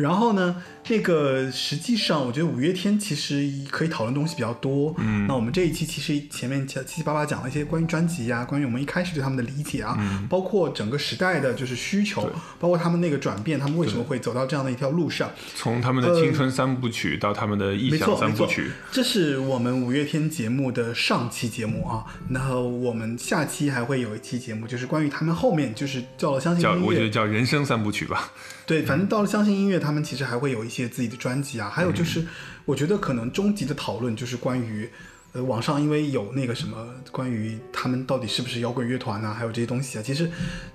然后呢，那个实际上我觉得五月天其实可以讨论东西比较多。嗯，那我们这一期其实前面七七七八八讲了一些关于专辑呀、关于我们一开始对他们的理解啊，包括整个时代的就是需求，包括他们那个转变，他们为什么会走到这样的一条路上。从他们的青春三部曲到他们的异想三部曲，，这是我们五月天节目的上期节目啊。然后我们下期还会有一期节目，就是关于他们后面就是叫了相信音乐叫我觉得，叫人生三部曲吧。对，反正到了相信音乐，他们其实还会有一些自己的专辑啊。还有就是，我觉得可能终极的讨论就是关于。呃，网上因为有那个什么关于他们到底是不是摇滚乐团啊，还有这些东西啊，其实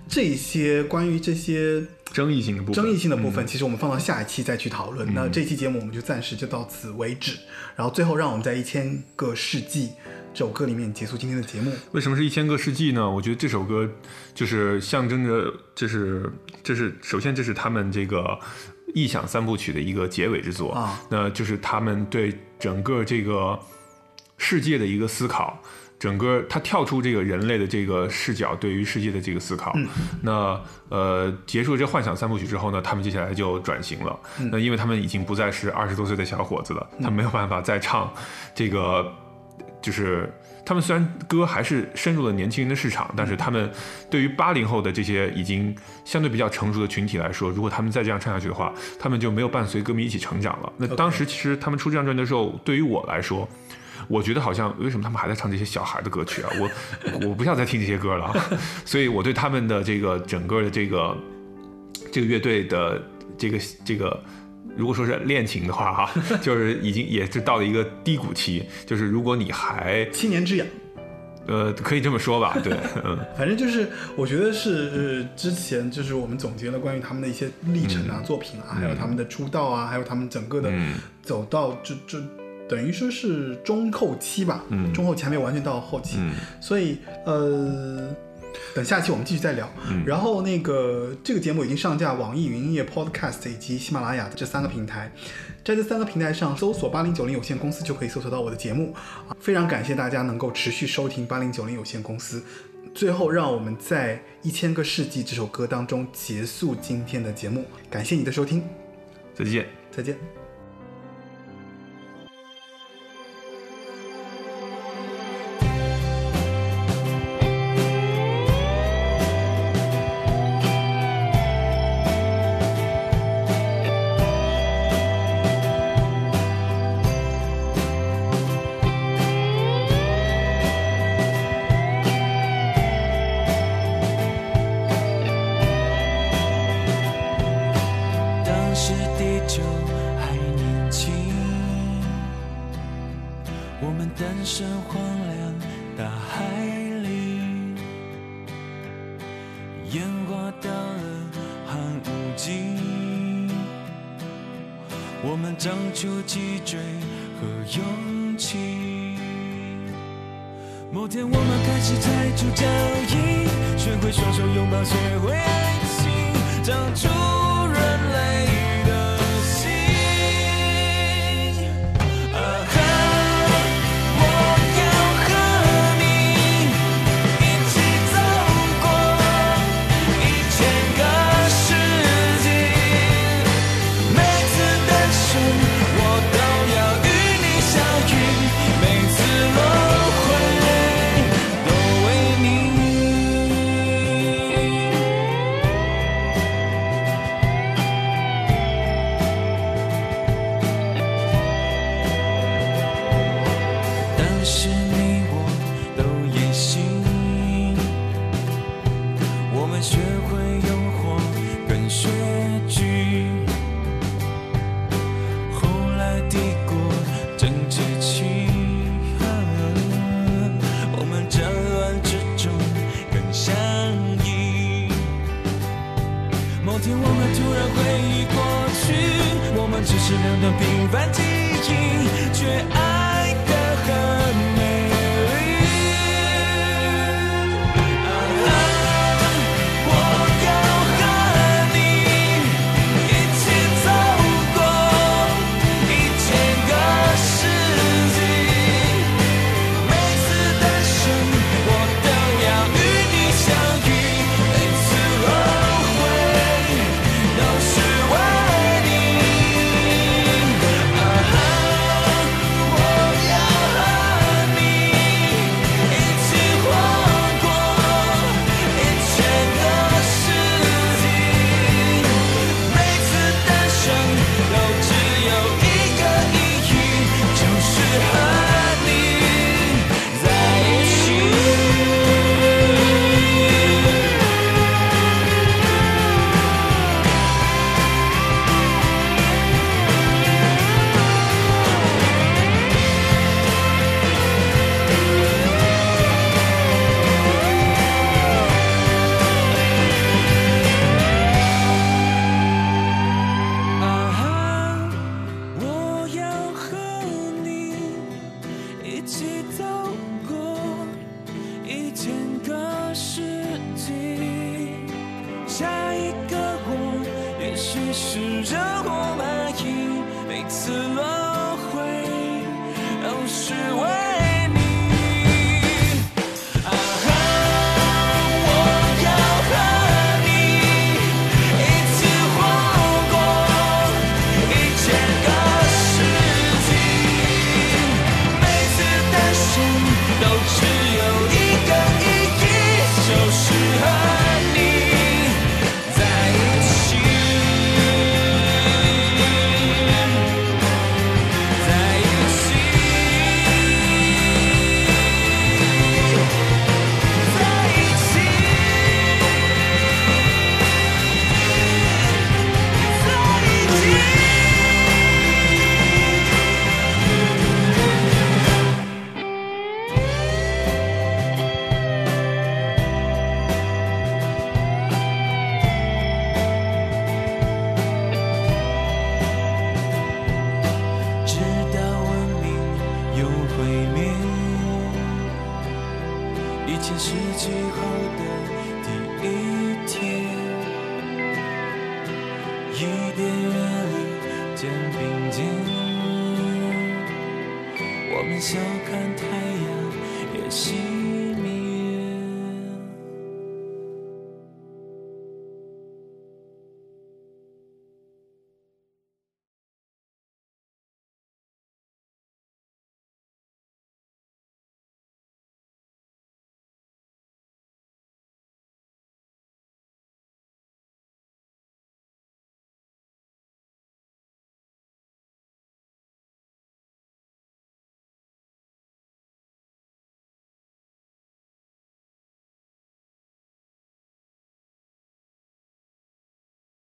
这些关于这些争议性的部分，争议性的部分，其实我们放到下一期再去讨论。那这期节目我们就暂时就到此为止。然后最后让我们在一千个世纪这首歌里面结束今天的节目。为什么是一千个世纪呢？我觉得这首歌就是象征着，这是这是首先这是他们这个异想三部曲的一个结尾之作啊，那就是他们对整个这个世界的一个思考。整个他跳出这个人类的这个视角，对于世界的这个思考。那呃，结束了这幻想三部曲之后呢，他们接下来就转型了。那因为他们已经不再是二十多岁的小伙子了，他没有办法再唱这个就是他们虽然歌还是深入了年轻人的市场，但是他们对于八零后的这些已经相对比较成熟的群体来说，如果他们再这样唱下去的话，他们就没有伴随歌迷一起成长了。那当时其实他们出这张专辑的时候，对于我来说，我觉得好像为什么他们还在唱这些小孩的歌曲啊？我我不想再听这些歌了，所以我对他们的这个整个的这个这个乐队的这个这个。如果说是恋情的话，哈，就是已经也是到了一个低谷期。就是如果你还七年之痒，呃，可以这么说吧，对，嗯，反正就是我觉得是呃之前就是我们总结了关于他们的一些历程啊、作品啊，还有他们的出道啊，还有他们整个的嗯。走到这这。等于说是中后期吧，嗯。中后期还没有完全到后期，嗯。所以呃，等下期我们继续再聊。嗯然后那个这个节目已经上架网易云音乐 Podcast 以及喜马拉雅的这三个平台，在这三个平台上搜索八零九零有限公司就可以搜索到我的节目。啊，非常感谢大家能够持续收听八零九零有限公司。最后，让我们在《一千个世纪》这首歌当中结束今天的节目。感谢你的收听，再见。再见。